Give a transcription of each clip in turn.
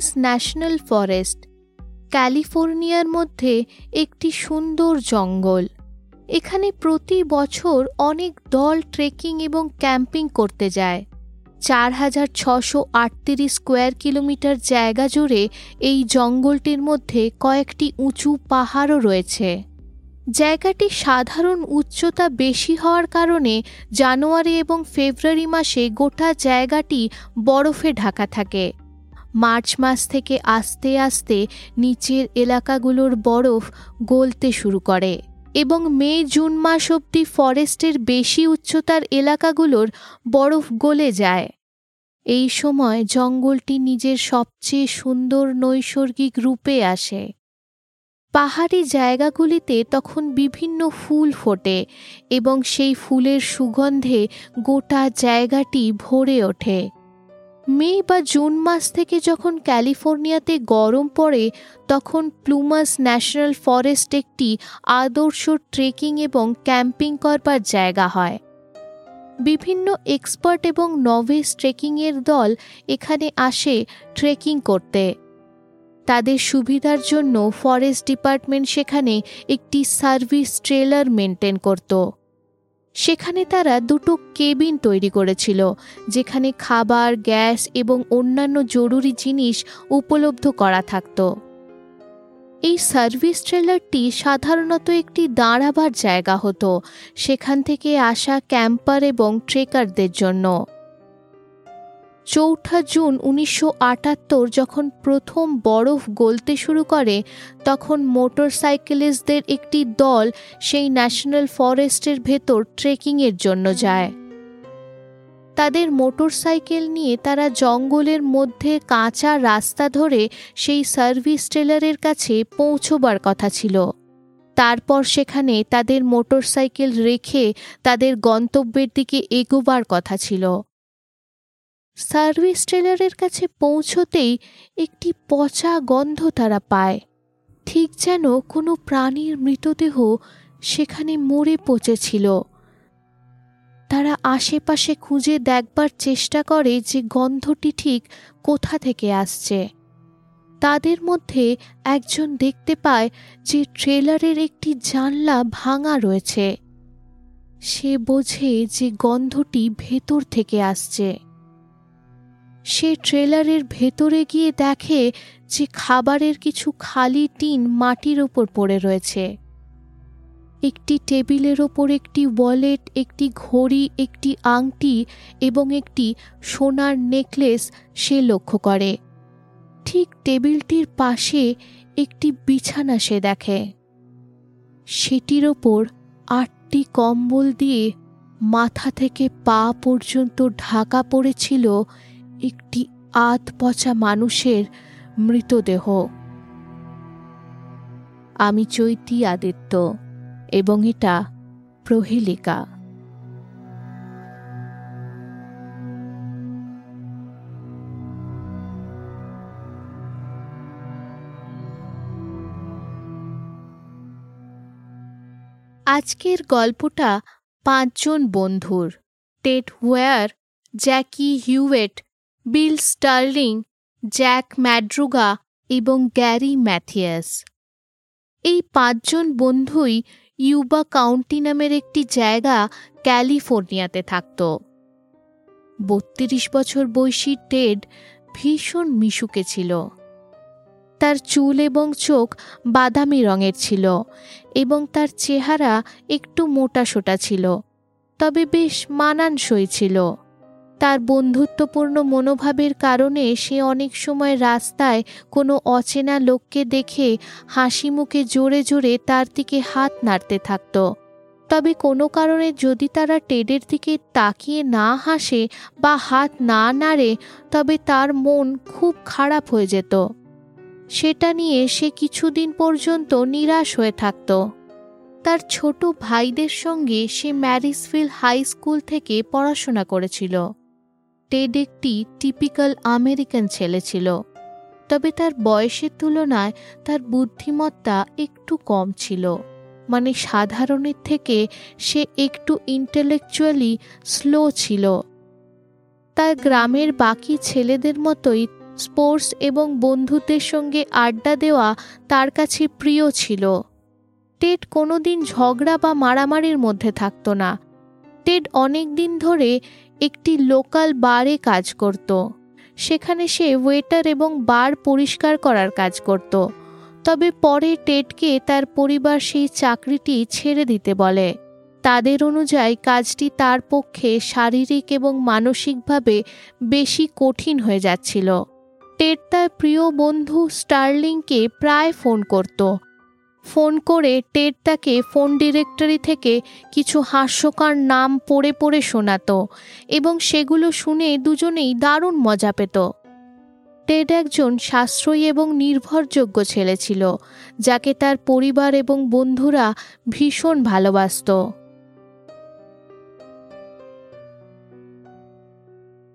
Plumas national forest, ক্যালিফোর্নিয়ার মধ্যে একটি সুন্দর জঙ্গল। এখানে প্রতি বছর অনেক দল ট্রেকিং এবং ক্যাম্পিং করতে যায়। চার হাজার ছশো আটত্রিশ স্কোয়ার কিলোমিটার জায়গা জুড়ে এই জঙ্গলটির মধ্যে কয়েকটি উঁচু পাহাড়ও রয়েছে। জায়গাটি সাধারণ উচ্চতা বেশি হওয়ার কারণে জানুয়ারি এবং ফেব্রুয়ারি মাসে গোটা জায়গাটি বরফে ঢাকা থাকে। মার্চ মাস থেকে আস্তে আস্তে নিচের এলাকাগুলোর বরফ গলতে শুরু করে এবং মে জুন মাস অবধি ফরেস্টের বেশি উচ্চতার এলাকাগুলোর বরফ গলে যায়। এই সময় জঙ্গলটি নিজের সবচেয়ে সুন্দর নৈসর্গিক রূপে আসে। পাহাড়ি জায়গাগুলিতে তখন বিভিন্ন ফুল ফোটে এবং সেই ফুলের সুগন্ধে গোটা জায়গাটি ভরে ওঠে। মে বা জুন মাস থেকে যখন ক্যালিফোর্নিয়াতে গরম পড়ে, তখন প্লুমাস ন্যাশনাল ফরেস্ট একটি আদর্শ ট্রেকিং এবং ক্যাম্পিং করবার জায়গা হয়। বিভিন্ন এক্সপার্ট এবং নভেস ট্রেকিংয়ের দল এখানে আসে ট্রেকিং করতে। তাদের সুবিধার জন্য ফরেস্ট ডিপার্টমেন্ট সেখানে একটি সার্ভিস ট্রেলার মেনটেন করত। সেখানে তারা দুটো কেবিন তৈরি করেছিল, যেখানে খাবার, গ্যাস এবং অন্যান্য জরুরি জিনিস উপলব্ধ করা থাকত। এই সার্ভিস ট্রেলারটি সাধারণত একটি দাঁড়াবার জায়গা হতো, সেখান থেকে আসা ক্যাম্পার এবং ট্রেকারদের জন্য। চৌঠা জুন উনিশশো আটাত্তর যখন প্রথম বরফ গলতে শুরু করে, তখন মোটর মোটরসাইকেলিস্টদের একটি দল সেই ন্যাশনাল ফরেস্টের ভেতর ট্রেকিংয়ের জন্য যায়। তাদের মোটরসাইকেল নিয়ে তারা জঙ্গলের মধ্যে কাঁচা রাস্তা ধরে সেই সার্ভিস ট্রেলারের কাছে পৌঁছবার কথা ছিল। তারপর সেখানে তাদের মোটরসাইকেল রেখে তাদের গন্তব্যের দিকে এগোবার কথা ছিল। সার্ভিস ট্রেলারের কাছে পৌঁছতেই একটি পচা গন্ধ তারা পায়। ঠিক যেন কোনো প্রাণীর মৃতদেহ সেখানে মরে পচেছিল। তারা আশেপাশে খুঁজে দেখবার চেষ্টা করে যে গন্ধটি ঠিক কোথা থেকে আসছে। তাদের মধ্যে একজন দেখতে পায় যে ট্রেলারের একটি জানলা ভাঙা রয়েছে। সে বোঝে যে গন্ধটি ভেতর থেকে আসছে। সে ট্রেলারের ভেতরে গিয়ে দেখে যে খাবারের কিছু খালি টিন মাটির ওপর পড়ে রয়েছে। একটি টেবিলের ওপর একটি ওয়ালেট, একটি ঘড়ি, একটি আংটি এবং একটি সোনার নেকলেস সে লক্ষ্য করে। ঠিক টেবিলটির পাশে একটি বিছানা সে দেখে। সেটির ওপর আটটি কম্বল দিয়ে মাথা থেকে পা পর্যন্ত ঢাকা পড়েছিল একটি আধ পচা মানুষের মৃতদেহ। আমি চৈতি আদিত্য এবং এটা প্রহেলিকা। আজকের গল্পটা পাঁচজন বন্ধুর Ted Weiher, Jackie Huett Bill Sterling, Jack Madruga এবং গ্যারি ম্যাথিয়াস। এই পাঁচজন বন্ধুই ইউবা কাউন্টি নামের একটি জায়গা ক্যালিফোর্নিয়াতে থাকত। বত্রিশ বছর বয়সী টেড ভীষণ মিশুকে ছিল। তার চুল এবং চোখ বাদামি রঙের ছিল এবং তার চেহারা একটু মোটাসোটা ছিল, তবে বেশ মানানসই ছিল। তার বন্ধুত্বপূর্ণ মনোভাবের কারণে সে অনেক সময় রাস্তায় কোনো অচেনা লোককে দেখে হাসি মুখে জোরে জোরে তার দিকে হাত নাড়তে থাকত। তবে কোনো কারণে যদি তারা টেডের দিকে তাকিয়ে না হাসে বা হাত না নাড়ে, তবে তার মন খুব খারাপ হয়ে যেত। সেটা নিয়ে সে কিছুদিন পর্যন্ত নিরাশ হয়ে থাকত। তার ছোট ভাইদের সঙ্গে সে ম্যারিসফিল হাই স্কুল থেকে পড়াশোনা করেছিল। টেড একটি টিপিক্যাল আমেরিকান ছেলে ছিল। তবে তার বয়সের তুলনায় তার বুদ্ধিমত্তা একটু কম ছিল। মানে সাধারণের থেকে সে একটু ইন্টেলেকচুয়ালি স্লো ছিল। তার গ্রামের বাকি ছেলেদের মতোই স্পোর্টস এবং বন্ধুদের সঙ্গে আড্ডা দেওয়া তার কাছে প্রিয় ছিল। টেড কোনোদিন ঝগড়া বা মারামারির মধ্যে থাকতো না। টেড অনেক দিন ধরে একটি লোকাল বারে কাজ করত। সেখানে সে ওয়েটার এবং বার পরিষ্কার করার কাজ করত। তবে পরে টেডকে তার পরিবার সেই চাকরিটি ছেড়ে দিতে বলে। তাদের অনুযায়ী কাজটি তার পক্ষে শারীরিক এবং মানসিকভাবে বেশি কঠিন হয়ে যাচ্ছিল। টেড তার প্রিয় বন্ধু স্টার্লিংকে প্রায় ফোন করত। ফোন করে টেড তাকে ফোন ডিরেক্টরি থেকে কিছু হাস্যকর নাম পড়ে পড়ে শোনাতো এবং সেগুলো শুনে দুজনেই দারুণ মজা পেত। টেড একজন সাশ্রয়ী এবং নির্ভরযোগ্য ছেলে ছিল, যাকে তার পরিবার এবং বন্ধুরা ভীষণ ভালোবাসত।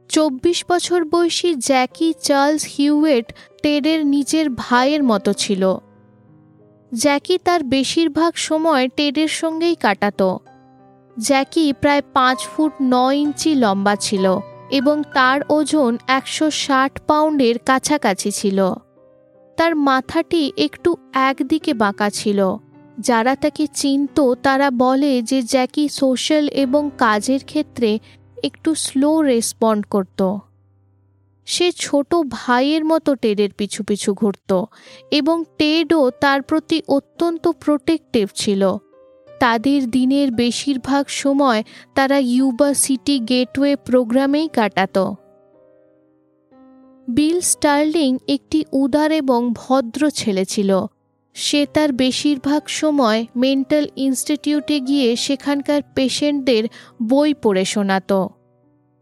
চব্বিশ বছর বয়সী জ্যাকি চার্লস হিউয়েট টেডের নিজের ভাইয়ের মতো ছিল। জ্যাকি তার বেশিরভাগ সময় টেডের সঙ্গেই কাটাত। জ্যাকি প্রায় পাঁচ ফুট ন ইঞ্চি লম্বা ছিল এবং তার ওজন একশো ষাট পাউন্ডের কাছাকাছি ছিল। তার মাথাটি একটু একদিকে বাঁকা ছিল। যারা তাকে চিনত তারা বলে যে জ্যাকি সোশ্যাল এবং কাজের ক্ষেত্রে একটু স্লো রেসপন্ড করত। সে ছোট ভাইয়ের মতো টেডের পিছু পিছু ঘুরত এবং টেডও তার প্রতি অত্যন্ত প্রোটেক্টিভ ছিল। তাদের দিনের বেশিরভাগ সময় তারা ইউবা সিটি গেটওয়ে প্রোগ্রামেই কাটাত। বিল স্টার্লিং একটি উদার এবং ভদ্র ছেলে ছিল। সে তার বেশিরভাগ সময় মেন্টাল ইনস্টিটিউটে গিয়ে সেখানকার পেশেন্টদের বই পড়ে শোনাত।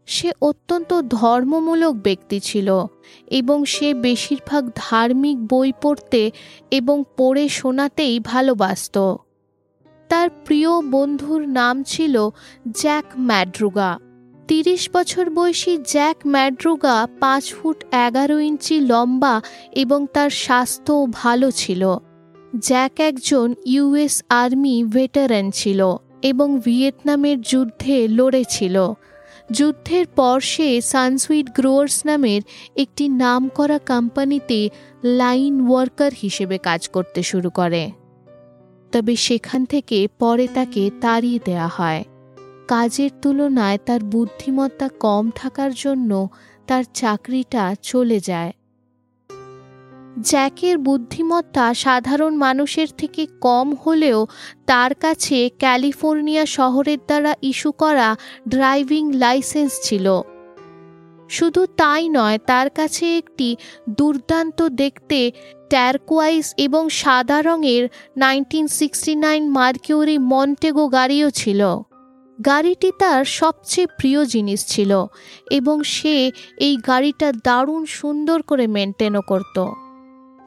সে অত্যন্ত ধর্মমূলক ব্যক্তি ছিল এবং সে বেশিরভাগ ধার্মিক বই পড়তে এবং পড়ে শোনাতেই ভালোবাসত। তার প্রিয় বন্ধুর নাম ছিল জ্যাক ম্যাড্রুগা। তিরিশ বছর বয়সী জ্যাক ম্যাড্রুগা পাঁচ ফুট এগারো ইঞ্চি লম্বা এবং তার স্বাস্থ্য ভালো ছিল। জ্যাক একজন ইউএস আর্মি ভেটারেন ছিল এবং ভিয়েতনামের যুদ্ধে লড়েছিল যুদ্ধের পর সে সানসুইট গ্রোয়ার্স নামের একটি নাম করা কোম্পানিতে লাইন ওয়ার্কার হিসেবে কাজ করতে শুরু করে। তবে সেখান থেকে পরে তাকে তাড়িয়ে দেয়া হয়। কাজের তুলনায় তার বুদ্ধিমত্তা কম থাকার জন্য তার চাকরিটা চলে যায়। জ্যাকের বুদ্ধিমত্তা সাধারণ মানুষের থেকে কম হলেও তার কাছে ক্যালিফোর্নিয়া শহরের দ্বারা ইস্যু করা ড্রাইভিং লাইসেন্স ছিল। শুধু তাই নয়, তার কাছে একটি দুর্দান্ত দেখতে ট্যারকোয়াইস এবং সাদা রঙের nineteen sixty nine Mercury Montego গাড়িও ছিল। গাড়িটি তার সবচেয়ে প্রিয় জিনিস ছিল এবং সে এই গাড়িটা দারুণ সুন্দর করে মেনটেনও করত।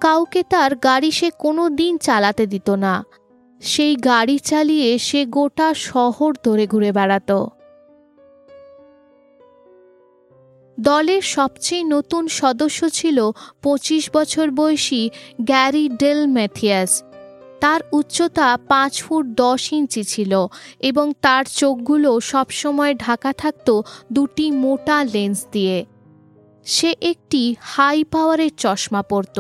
কাউকে তার গাড়ি সে কোনো দিন চালাতে দিত না। সেই গাড়ি চালিয়ে সে গোটা শহর ধরে ঘুরে বেড়াতো। দলের সবচেয়ে নতুন সদস্য ছিল পঁচিশ বছর বয়সী গ্যারি ডেল ম্যাথিয়াস। তার উচ্চতা পাঁচ ফুট দশ ইঞ্চি ছিল এবং তার চোখগুলো সবসময় ঢাকা থাকত দুটি মোটা লেন্স দিয়ে। সে একটি হাই পাওয়ারের চশমা পরত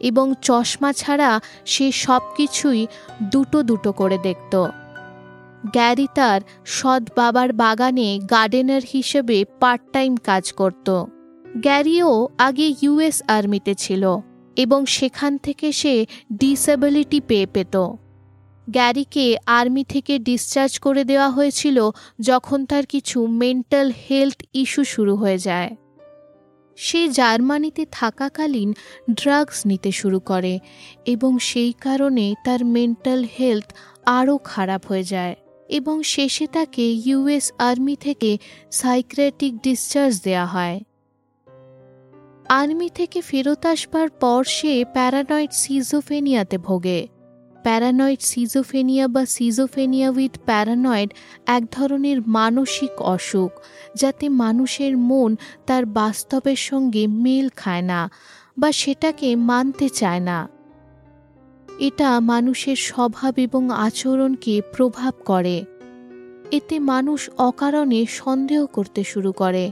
এবং চশমা ছাড়া সে সব কিছুই দুটো দুটো করে দেখত। গ্যারি তার সৎ বাবার বাগানে গার্ডেনার হিসেবে পার্ট টাইম কাজ করত। গ্যারিও আগে ইউএস আর্মিতে ছিল এবং সেখান থেকে সে ডিসেবিলিটি পেয়ে পেত। গ্যারিকে আর্মি থেকে ডিসচার্জ করে দেওয়া হয়েছিল যখন তার কিছু মেন্টাল হেলথ ইস্যু শুরু হয়ে যায়। সে জার্মানিতে থাকাকালীন ড্রাগস নিতে শুরু করে এবং সেই কারণে তার মেন্টাল হেলথ আরও খারাপ হয়ে যায় এবং শেষে তাকে ইউএস আর্মি থেকে সাইক্রেটিক ডিসচার্জ দেওয়া হয়। আর্মি থেকে ফেরত আসবার পর সে প্যারানয়েড সিজোফেনিয়াতে ভোগে। প্যারানয়েড সিজোফেনিয়া বা সিজোফেনিয়া উইথ প্যারানয়েড এক ধরনের মানসিক অসুখ, যাতে মানুষের মন তার বাস্তবের সঙ্গে মেল খায় না বা সেটাকে মানতে চায় না। এটা মানুষের স্বভাব এবং আচরণকে প্রভাব করে। এতে মানুষ অকারণে সন্দেহ করতে শুরু করে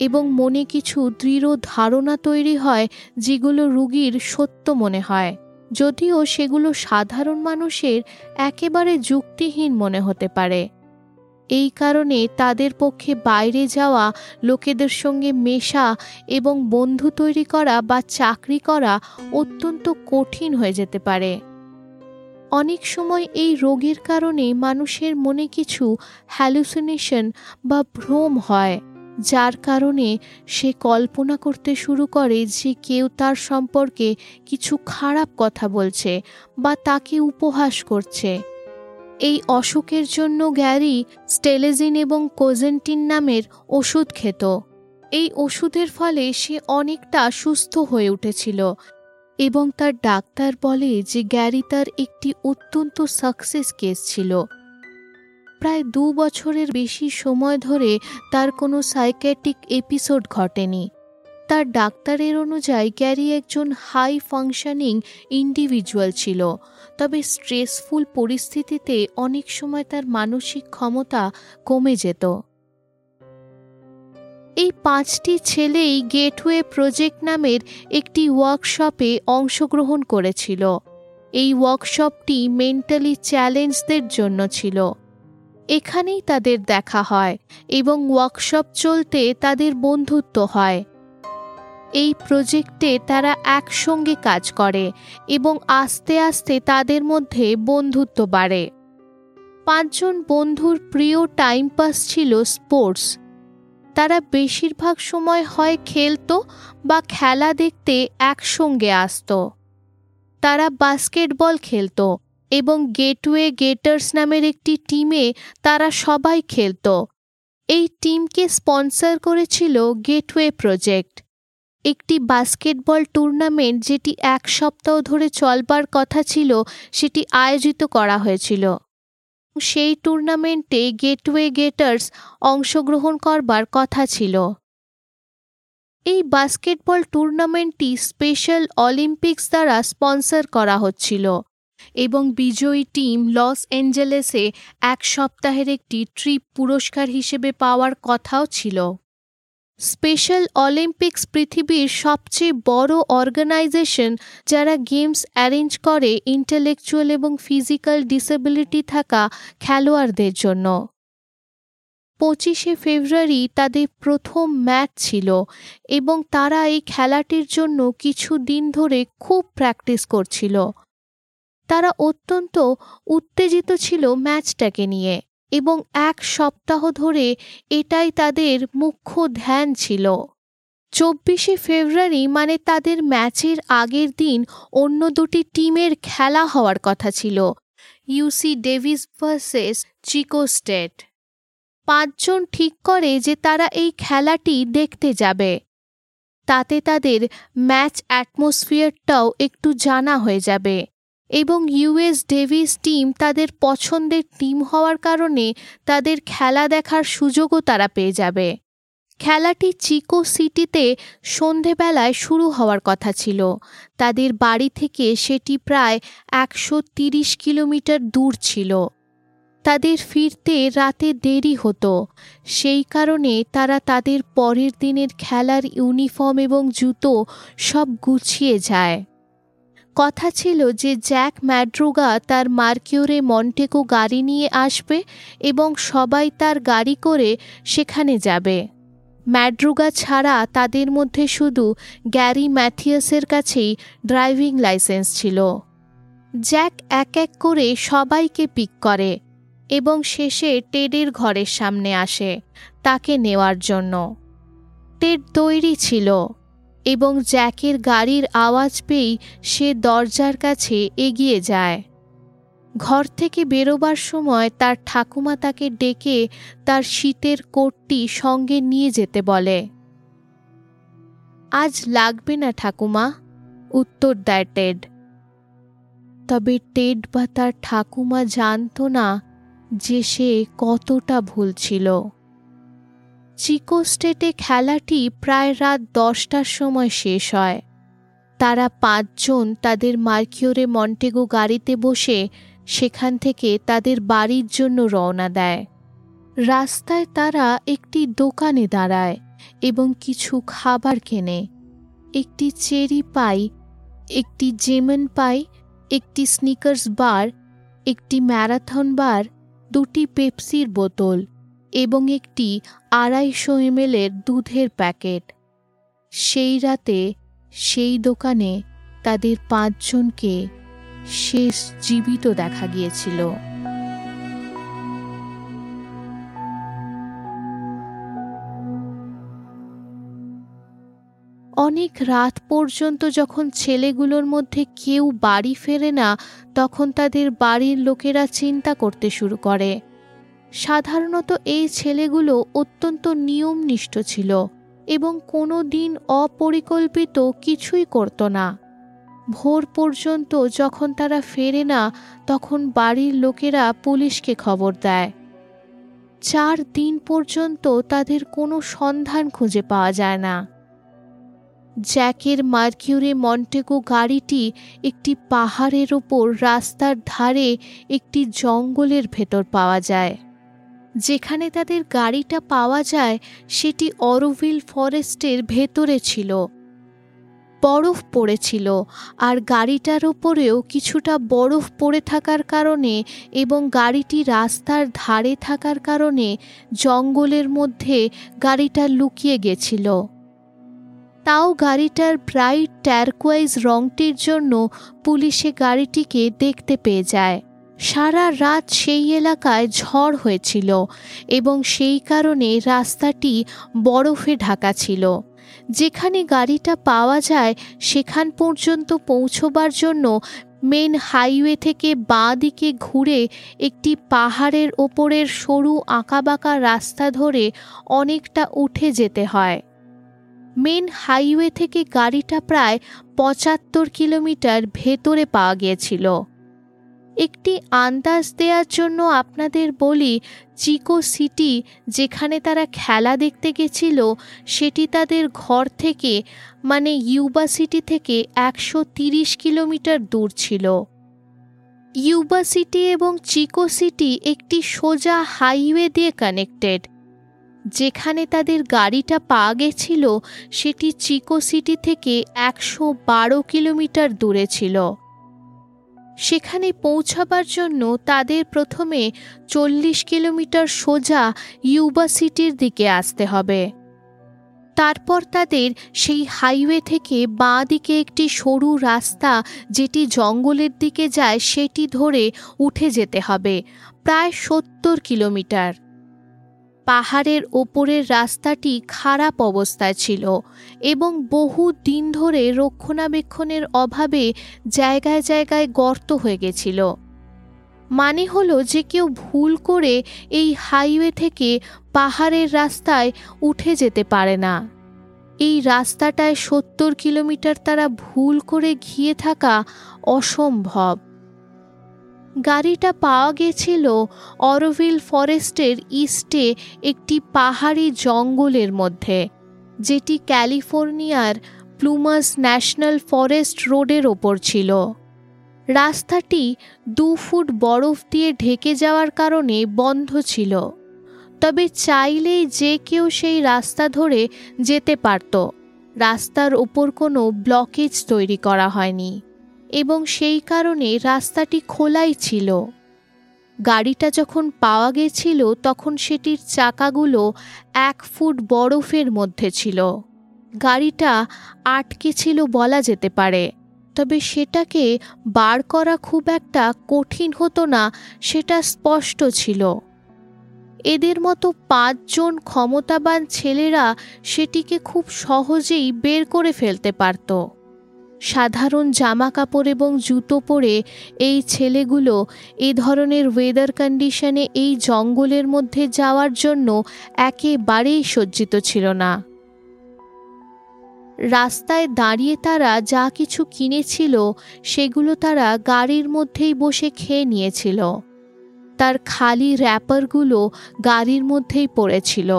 এবং মনে কিছু দৃঢ় ধারণা তৈরি হয় যেগুলো রুগীর সত্য মনে হয়। যদিও সেগুলো সাধারণ মানুষের একেবারে যুক্তিহীন মনে হতে পারে। এই কারণে তাদের পক্ষে বাইরে যাওয়া, লোকেদের সঙ্গে মেশা এবং বন্ধু তৈরি করা বা চাকরি করা অত্যন্ত কঠিন হয়ে যেতে পারে। অনেক সময় এই রোগের কারণে মানুষের মনে কিছু হ্যালুসিনেশন বা ভ্রম হয়। যার কারণে সে কল্পনা করতে শুরু করে যে কেউ তার সম্পর্কে কিছু খারাপ কথা বলছে বা তাকে উপহাস করছে। এই অসুখের জন্য গ্যারি স্টেলেজিন এবং কোজেন্টিন নামের ওষুধ খেত। এই ওষুধের ফলে সে অনেকটা সুস্থ হয়ে উঠেছিল এবং তার ডাক্তার বলে যে গ্যারি তার একটি অত্যন্ত সাকসেস কেস ছিল। প্রায় দু বছরের বেশি সময় ধরে তার কোনো সাইকেটিক এপিসোড ঘটেনি। তার ডাক্তারের অনুযায়ী গ্যারি একজন হাই ফাংশনিং ইন্ডিভিজুয়াল ছিল, তবে স্ট্রেসফুল পরিস্থিতিতে অনেক সময় তার মানসিক ক্ষমতা কমে যেত। এই পাঁচটি ছেলেই গেটওয়ে প্রজেক্ট নামের একটি ওয়ার্কশপে অংশগ্রহণ করেছিল। এই ওয়ার্কশপটি মেন্টালি চ্যালেঞ্জদের জন্য ছিল। এখানেই তাদের দেখা হয় এবং ওয়ার্কশপ চলতে তাদের বন্ধুত্ব হয়। এই প্রজেক্টে তারা একসঙ্গে কাজ করে এবং আস্তে আস্তে তাদের মধ্যে বন্ধুত্ব বাড়ে। পাঁচজন বন্ধুর প্রিয় টাইম পাস ছিল স্পোর্টস তারা বেশিরভাগ সময় হয় খেলতো বা খেলা দেখতে একসঙ্গে আসত। তারা বাস্কেটবল খেলতো এবং গেটওয়ে গেটার্স নামের একটি টিমে তারা সবাই খেলত। এই টিমকে স্পন্সর করেছিল গেটওয়ে প্রজেক্ট। একটি বাস্কেটবল টুর্নামেন্ট যেটি এক সপ্তাহ ধরে চলবার কথা ছিল, সেটি আয়োজিত করা হয়েছিল। সেই টুর্নামেন্টে গেটওয়ে গেটার্স অংশগ্রহণ করবার কথা ছিল। এই বাস্কেটবল টুর্নামেন্টটি স্পেশাল অলিম্পিক্স দ্বারা স্পন্সর করা হচ্ছিল। এবং বিজয়ী টিম লস অ্যাঞ্জেলেসে এক সপ্তাহের একটি ট্রিপ পুরস্কার হিসেবে পাওয়ার কথাও ছিল। স্পেশাল অলিম্পিক্স পৃথিবীর সবচেয়ে বড় অর্গানাইজেশন যারা গেমস অ্যারেঞ্জ করে ইন্টেলেকচুয়াল এবং ফিজিক্যাল ডিসেবিলিটি থাকা খেলোয়াড়দের জন্য। পঁচিশে ফেব্রুয়ারি তাদের প্রথম ম্যাচ ছিল এবং তারা এই খেলাটির জন্য কিছু দিন ধরে খুব প্র্যাকটিস করছিল। তারা অত্যন্ত উত্তেজিত ছিল ম্যাচটাকে নিয়ে এবং এক সপ্তাহ ধরে এটাই তাদের মুখ্য ধ্যান ছিল। চব্বিশে ফেব্রুয়ারি মানে তাদের ম্যাচের আগের দিন অন্য দুটি টিমের খেলা হওয়ার কথা ছিল, UC Davis versus Chico State. পাঁচজন ঠিক করে যে তারা এই খেলাটি দেখতে যাবে। তাতে তাদের ম্যাচ অ্যাটমসফিয়ারটাও একটু জানা হয়ে যাবে। এবং ইউএস ডেভিস টিম তাদের পছন্দের টিম হওয়ার কারণে তাদের খেলা দেখার সুযোগও তারা পেয়ে যাবে। খেলাটি চিকো সিটিতে সন্ধেবেলায় শুরু হওয়ার কথা ছিল। তাদের বাড়ি থেকে সেটি প্রায় একশো তিরিশ কিলোমিটার দূর ছিল। তাদের ফিরতে রাতে দেরি হতো। সেই কারণে তারা তাদের পরের দিনের খেলার ইউনিফর্ম এবং জুতো সব গুছিয়ে যায়। কথা ছিল যে জ্যাক ম্যাড্রোগা তার মার্কিউরে মন্টেকো গাড়ি নিয়ে আসবে এবং সবাই তার গাড়ি করে সেখানে যাবে। ম্যাড্রুগা ছাড়া তাদের মধ্যে শুধু গ্যারি ম্যাথিয়াসের কাছেই ড্রাইভিং লাইসেন্স ছিল। জ্যাক এক এক করে সবাইকে পিক করে এবং শেষে টেডের ঘরের সামনে আসে তাকে নেওয়ার জন্য। টেড তৈরি ছিল। এবং জ্যাকের গাড়ির আওয়াজ পেয়েই সে দরজার কাছে এগিয়ে যায়। ঘর থেকে বেরোবার সময় তার ঠাকুমা তাকে ডেকে তার শীতের কোটটি সঙ্গে নিয়ে যেতে বলে। আজ লাগবে না ঠাকুমা উত্তর দেয় টেড। তবে টেড বা তার ঠাকুমা জানত না যে সে কতটা ভুল ছিল। চিকো স্টেটে খেলাটি প্রায় রাত দশটার সময় শেষ হয়। তারা পাঁচজন তাদের মার্কিওরে মন্টেগো গাড়িতে বসে সেখান থেকে তাদের বাড়ির জন্য রওনা দেয়। রাস্তায় তারা একটি দোকানে দাঁড়ায় এবং কিছু খাবার কেনে। একটি চেরি পাই, একটি জেমন পাই, একটি স্নিকার্স বার, একটি ম্যারাথন বার, দুটি পেপসির বোতল। এবং একটি আড়াইশো এমএলের দুধের প্যাকেট। সেই রাতে সেই দোকানে তাদের পাঁচজনকে শেষ জীবিত দেখা গিয়েছিল। অনেক রাত পর্যন্ত যখন ছেলেগুলোর মধ্যে কেউ বাড়ি ফেরে না, তখন তাদের বাড়ির লোকেরা চিন্তা করতে শুরু করে। সাধারণত এই ছেলেগুলো অত্যন্ত নিয়মনিষ্ঠ ছিল এবং কোনো দিন অপরিকল্পিত কিছুই করত না। ভোর পর্যন্ত যখন তারা ফেরে না, তখন বাড়ির লোকেরা পুলিশকে খবর দেয়। চার দিন পর্যন্ত তাদের কোনো সন্ধান খুঁজে পাওয়া যায় না। জ্যাকের মার্কিউরি মন্টেগো গাড়িটি একটি পাহাড়ের ওপর রাস্তার ধারে একটি জঙ্গলের ভেতর পাওয়া যায়। যেখানে তাদের গাড়িটা পাওয়া যায়, সেটি অরোভিল ফরেস্টের ভেতরে ছিল। বরফ পড়েছিল, আর গাড়িটার ওপরেও কিছুটা বরফ পড়ে থাকার কারণে এবং গাড়িটি রাস্তার ধারে থাকার কারণে জঙ্গলের মধ্যে গাড়িটা লুকিয়ে গেছিল। তাও গাড়িটার ব্রাইট ট্যারকোয়াইজ রংটির জন্য পুলিশে গাড়িটিকে দেখতে পেয়ে যায়। সারা রাত সেই এলাকায় ঝড় হয়েছিল এবং সেই কারণে রাস্তাটি বরফে ঢাকা ছিল। যেখানে গাড়িটা পাওয়া যায়, সেখান পর্যন্ত পৌঁছবার জন্য মেন হাইওয়ে থেকে বাঁ দিকে ঘুরে একটি পাহাড়ের ওপরের সরু আঁকাবাঁকা রাস্তা ধরে অনেকটা উঠে যেতে হয়। মেন হাইওয়ে থেকে গাড়িটা প্রায় পঁচাত্তর কিলোমিটার ভেতরে পাওয়া গিয়েছিল। একটি আন্দাজ দেওয়ার জন্য আপনাদের বলি, চিকো সিটি, যেখানে তারা খেলা দেখতে গেছিল, সেটি তাদের ঘর থেকে মানে ইউবা সিটি থেকে একশো তিরিশ কিলোমিটার দূর ছিল। ইউবা সিটি এবং চিকো সিটি একটি সোজা হাইওয়ে দিয়ে কানেক্টেড। যেখানে তাদের গাড়িটা পাওয়া গেছিল, সেটি চিকো সিটি থেকে একশো বারো কিলোমিটার দূরে ছিল। সেখানে পৌঁছাবার জন্য তাদের প্রথমে চল্লিশ কিলোমিটার সোজা ইউবা সিটির দিকে আসতে হবে। তারপর তাদের সেই হাইওয়ে থেকে বাঁ দিকে একটি সরু রাস্তা যেটি জঙ্গলের দিকে যায় সেটি ধরে উঠে যেতে হবে, প্রায় সত্তর কিলোমিটার। পাহাড়ের ওপরের রাস্তাটি খারাপ অবস্থায় ছিল এবং বহু দিন ধরে রক্ষণাবেক্ষণের অভাবে জায়গায় জায়গায় গর্ত হয়ে গেছিল। মানে হলো যে কেউ ভুল করে এই হাইওয়ে থেকে পাহাড়ের রাস্তায় উঠে যেতে পারে না। এই রাস্তাটায় সত্তর কিলোমিটার তারা ভুল করে ঘিয়ে থাকা অসম্ভব। গাড়িটা পাওয়া গেছিল অরভিল ফরেস্টের ইস্টে একটি পাহাড়ি জঙ্গলের মধ্যে, যেটি ক্যালিফোর্নিয়ার প্লুমাস ন্যাশনাল ফরেস্ট রোডের ওপর ছিল। রাস্তাটি দু ফুট বরফ দিয়ে ঢেকে যাওয়ার কারণে বন্ধ ছিল, তবে চাইলেই যে কেউ সেই রাস্তা ধরে যেতে পারত। রাস্তার ওপর কোনো ব্লকেজ তৈরি করা হয়নি। এবং সেই কারণে রাস্তাটি খোলাই ছিল। গাড়িটা যখন পাওয়া গেছিল, তখন সেটির চাকাগুলো এক ফুট বরফের মধ্যে ছিল। গাড়িটা আটকে ছিল বলা যেতে পারে, তবে সেটাকে বার করা খুব একটা কঠিন হতো না, সেটা স্পষ্ট ছিল। এদের মতো পাঁচজন ক্ষমতাবান ছেলেরা সেটিকে খুব সহজেই বের করে ফেলতে পারত। সাধারণ জামা কাপড় এবং জুতো পরে এই ছেলেগুলো এ ধরনের ওয়েদার কন্ডিশনে এই জঙ্গলের মধ্যে যাওয়ার জন্য একেবারেই সজ্জিত ছিল না। রাস্তায় দাঁড়িয়ে তারা যা কিছু কিনেছিল, সেগুলো তারা গাড়ির মধ্যেই বসে খেয়ে নিয়েছিল। তার খালি র্যাপারগুলো গাড়ির মধ্যেই পড়েছিল।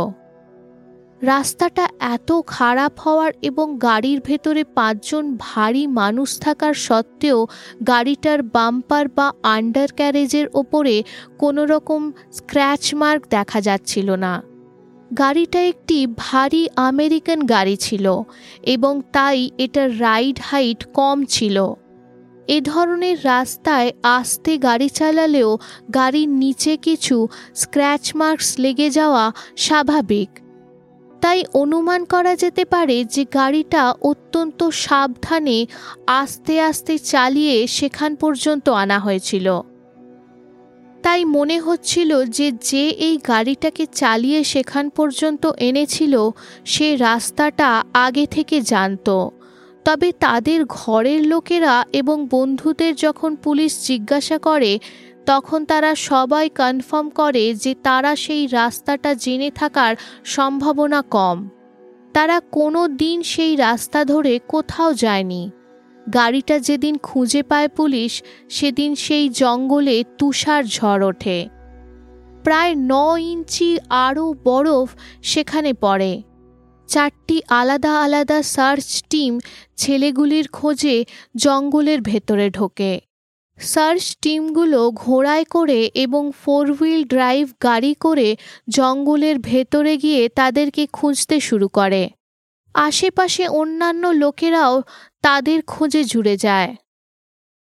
রাস্তাটা এত খারাপ হওয়ার এবং গাড়ির ভেতরে পাঁচজন ভারী মানুষ থাকার সত্ত্বেও গাড়িটার বাম্পার বা আন্ডার ক্যারেজের ওপরে কোনো রকম স্ক্র্যাচ মার্ক দেখা যাচ্ছিল না। গাড়িটা একটি ভারী আমেরিকান গাড়ি ছিল এবং তাই এটার রাইড হাইট কম ছিল। এ ধরনের রাস্তায় আস্তে গাড়ি চালালেও গাড়ির নিচে কিছু স্ক্র্যাচ মার্কস লেগে যাওয়া স্বাভাবিক। তাই অনুমান করা যেতে পারে যে গাড়িটা অত্যন্ত সাবধানে আস্তে আস্তে চালিয়ে সেখান পর্যন্ত আনা হয়েছিল। তাই মনে হচ্ছিল যে যে এই গাড়িটাকে চালিয়ে সেখান পর্যন্ত এনেছিল, সে রাস্তাটা আগে থেকে জানত। তবে তাদের ঘরের লোকেরা এবং বন্ধুদের যখন পুলিশ জিজ্ঞাসা করে তখন তারা সবাই কনফার্ম করে যে তারা সেই রাস্তাটা জেনে থাকার সম্ভাবনা কম। তারা কোনো দিন সেই রাস্তা ধরে কোথাও যায়নি। গাড়িটা যেদিন খুঁজে পায় পুলিশ, সেদিন সেই জঙ্গলে তুষার ঝড় ওঠে। প্রায় ন ইঞ্চি আরও বরফ সেখানে পড়ে। চারটি আলাদা আলাদা সার্চ টিম ছেলেগুলির খোঁজে জঙ্গলের ভেতরে ঢোকে। সার্চ টিমগুলো ঘোড়ায় করে এবং ফোর হুইল ড্রাইভ গাড়ি করে জঙ্গলের ভেতরে গিয়ে তাদেরকে খুঁজতে শুরু করে। আশেপাশে অন্যান্য লোকেরাও তাদের খোঁজে জুড়ে যায়।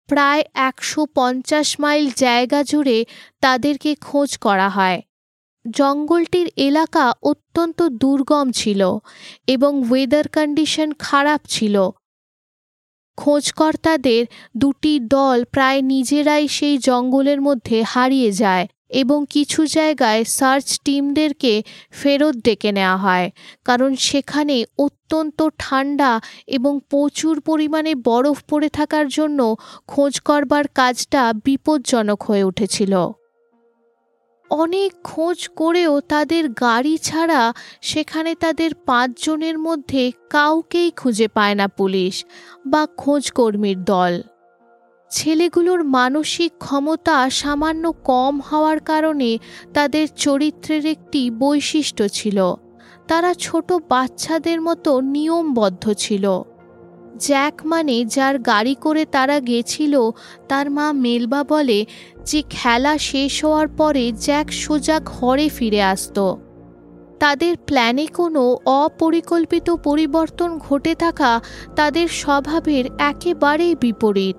প্রায় একশো পঞ্চাশ মাইল জায়গা জুড়ে তাদেরকে খোঁজ করা হয়। জঙ্গলটির এলাকা অত্যন্ত দুর্গম ছিল এবং ওয়েদার কন্ডিশন খারাপ ছিল। খোঁজকর্তাদের দুটি দল প্রায় নিজেরাই সেই জঙ্গলের মধ্যে হারিয়ে যায় এবং কিছু জায়গায় সার্চ টিমদেরকে ফেরত ডেকে নেওয়া হয়, কারণ সেখানে অত্যন্ত ঠান্ডা এবং প্রচুর পরিমাণে বরফ পড়ে থাকার জন্য খোঁজ করবার কাজটা বিপজ্জনক হয়ে উঠেছিল। অনেক খোঁজ করেও তাদের গাড়ি ছাড়া সেখানে তাদের পাঁচজনের মধ্যে কাউকেই খুঁজে পায় না পুলিশ বা খোঁজকর্মীর দল। ছেলেগুলোর মানসিক ক্ষমতা সামান্য কম হওয়ার কারণে তাদের চরিত্রের একটি বৈশিষ্ট্য ছিল। তারা ছোট বাচ্চাদের মতো নিয়মবদ্ধ ছিল। জ্যাক মানে যার গাড়ি করে তারা গেছিল, তার মা মেলবা বলে যে খেলা শেষ হওয়ার পরে জ্যাক সোজা ঘরে ফিরে আসত। তাদের প্ল্যানে কোনো অপরিকল্পিত পরিবর্তন ঘটে থাকা তাদের স্বভাবের একেবারেই বিপরীত।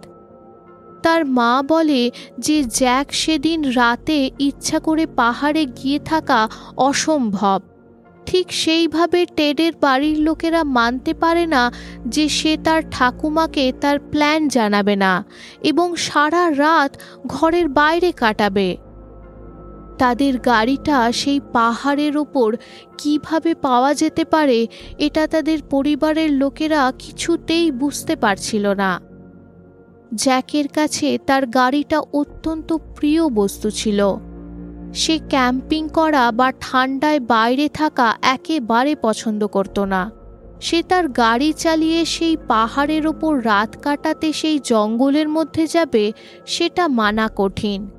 তার মা বলে যে জ্যাক সেদিন রাতে ইচ্ছা করে পাহাড়ে গিয়ে থাকা অসম্ভব। ঠিক সেইভাবে টেডের বাড়ির লোকেরা মানতে পারে না যে সে তার ঠাকুমাকে তার প্ল্যান জানাবে না এবং সারা রাত ঘরের বাইরে কাটাবে। তাদের গাড়িটা সেই পাহাড়ের ওপর কীভাবে পাওয়া যেতে পারে এটা তাদের পরিবারের লোকেরা কিছুতেই বুঝতে পারছিল না। জ্যাকের কাছে তার গাড়িটা অত্যন্ত প্রিয় বস্তু ছিল। সে ক্যাম্পিং করা বা ঠান্ডায় বাইরে থাকা একেবারে পছন্দ করত না। সে তার গাড়ি চালিয়ে সেই পাহাড়ের ওপর রাত কাটাতে সেই জঙ্গলের মধ্যে যাবে, সেটা মানা কঠিন।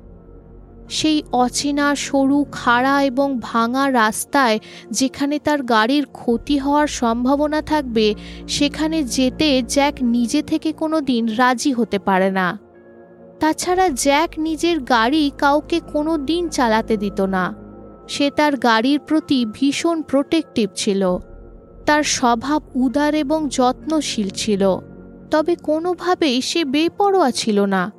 সেই অচেনা, সরু, খাড়া এবং ভাঙা রাস্তায় যেখানে তার গাড়ির ক্ষতি হওয়ার সম্ভাবনা থাকবে, সেখানে যেতে জ্যাক নিজে থেকে কোনো দিন রাজি হতে পারে না। তাছাড়া জ্যাক নিজের গাড়ি কাউকে কোনো দিন চালাতে দিত না। সে তার গাড়ির প্রতি ভীষণ প্রোটেক্টিভ ছিল। তার স্বভাব উদার এবং যত্নশীল ছিল। তবে কোনোভাবেই সে বেপরোয়া ছিল না।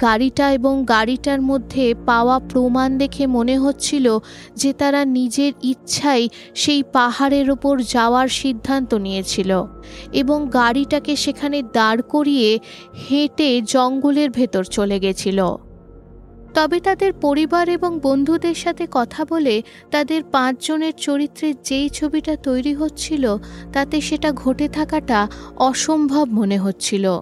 গাড়িটা এবং গাড়িটার মধ্যে পাওয়া প্রমাণ দেখে মনে হচ্ছিল যে তারা নিজের ইচ্ছাই সেই পাহাড়ের ওপর যাওয়ার সিদ্ধান্ত নিয়েছিল এবং গাড়িটাকে সেখানে দাঁড় করিয়ে হেঁটে জঙ্গলের ভেতর চলে গেছিল। তবে তাদের পরিবার এবং বন্ধুদের সাথে কথা বলে তাদের পাঁচজনের চরিত্রের যেই ছবিটা তৈরি হচ্ছিল তাতে সেটা ঘটে থাকাটা অসম্ভব মনে হচ্ছিল।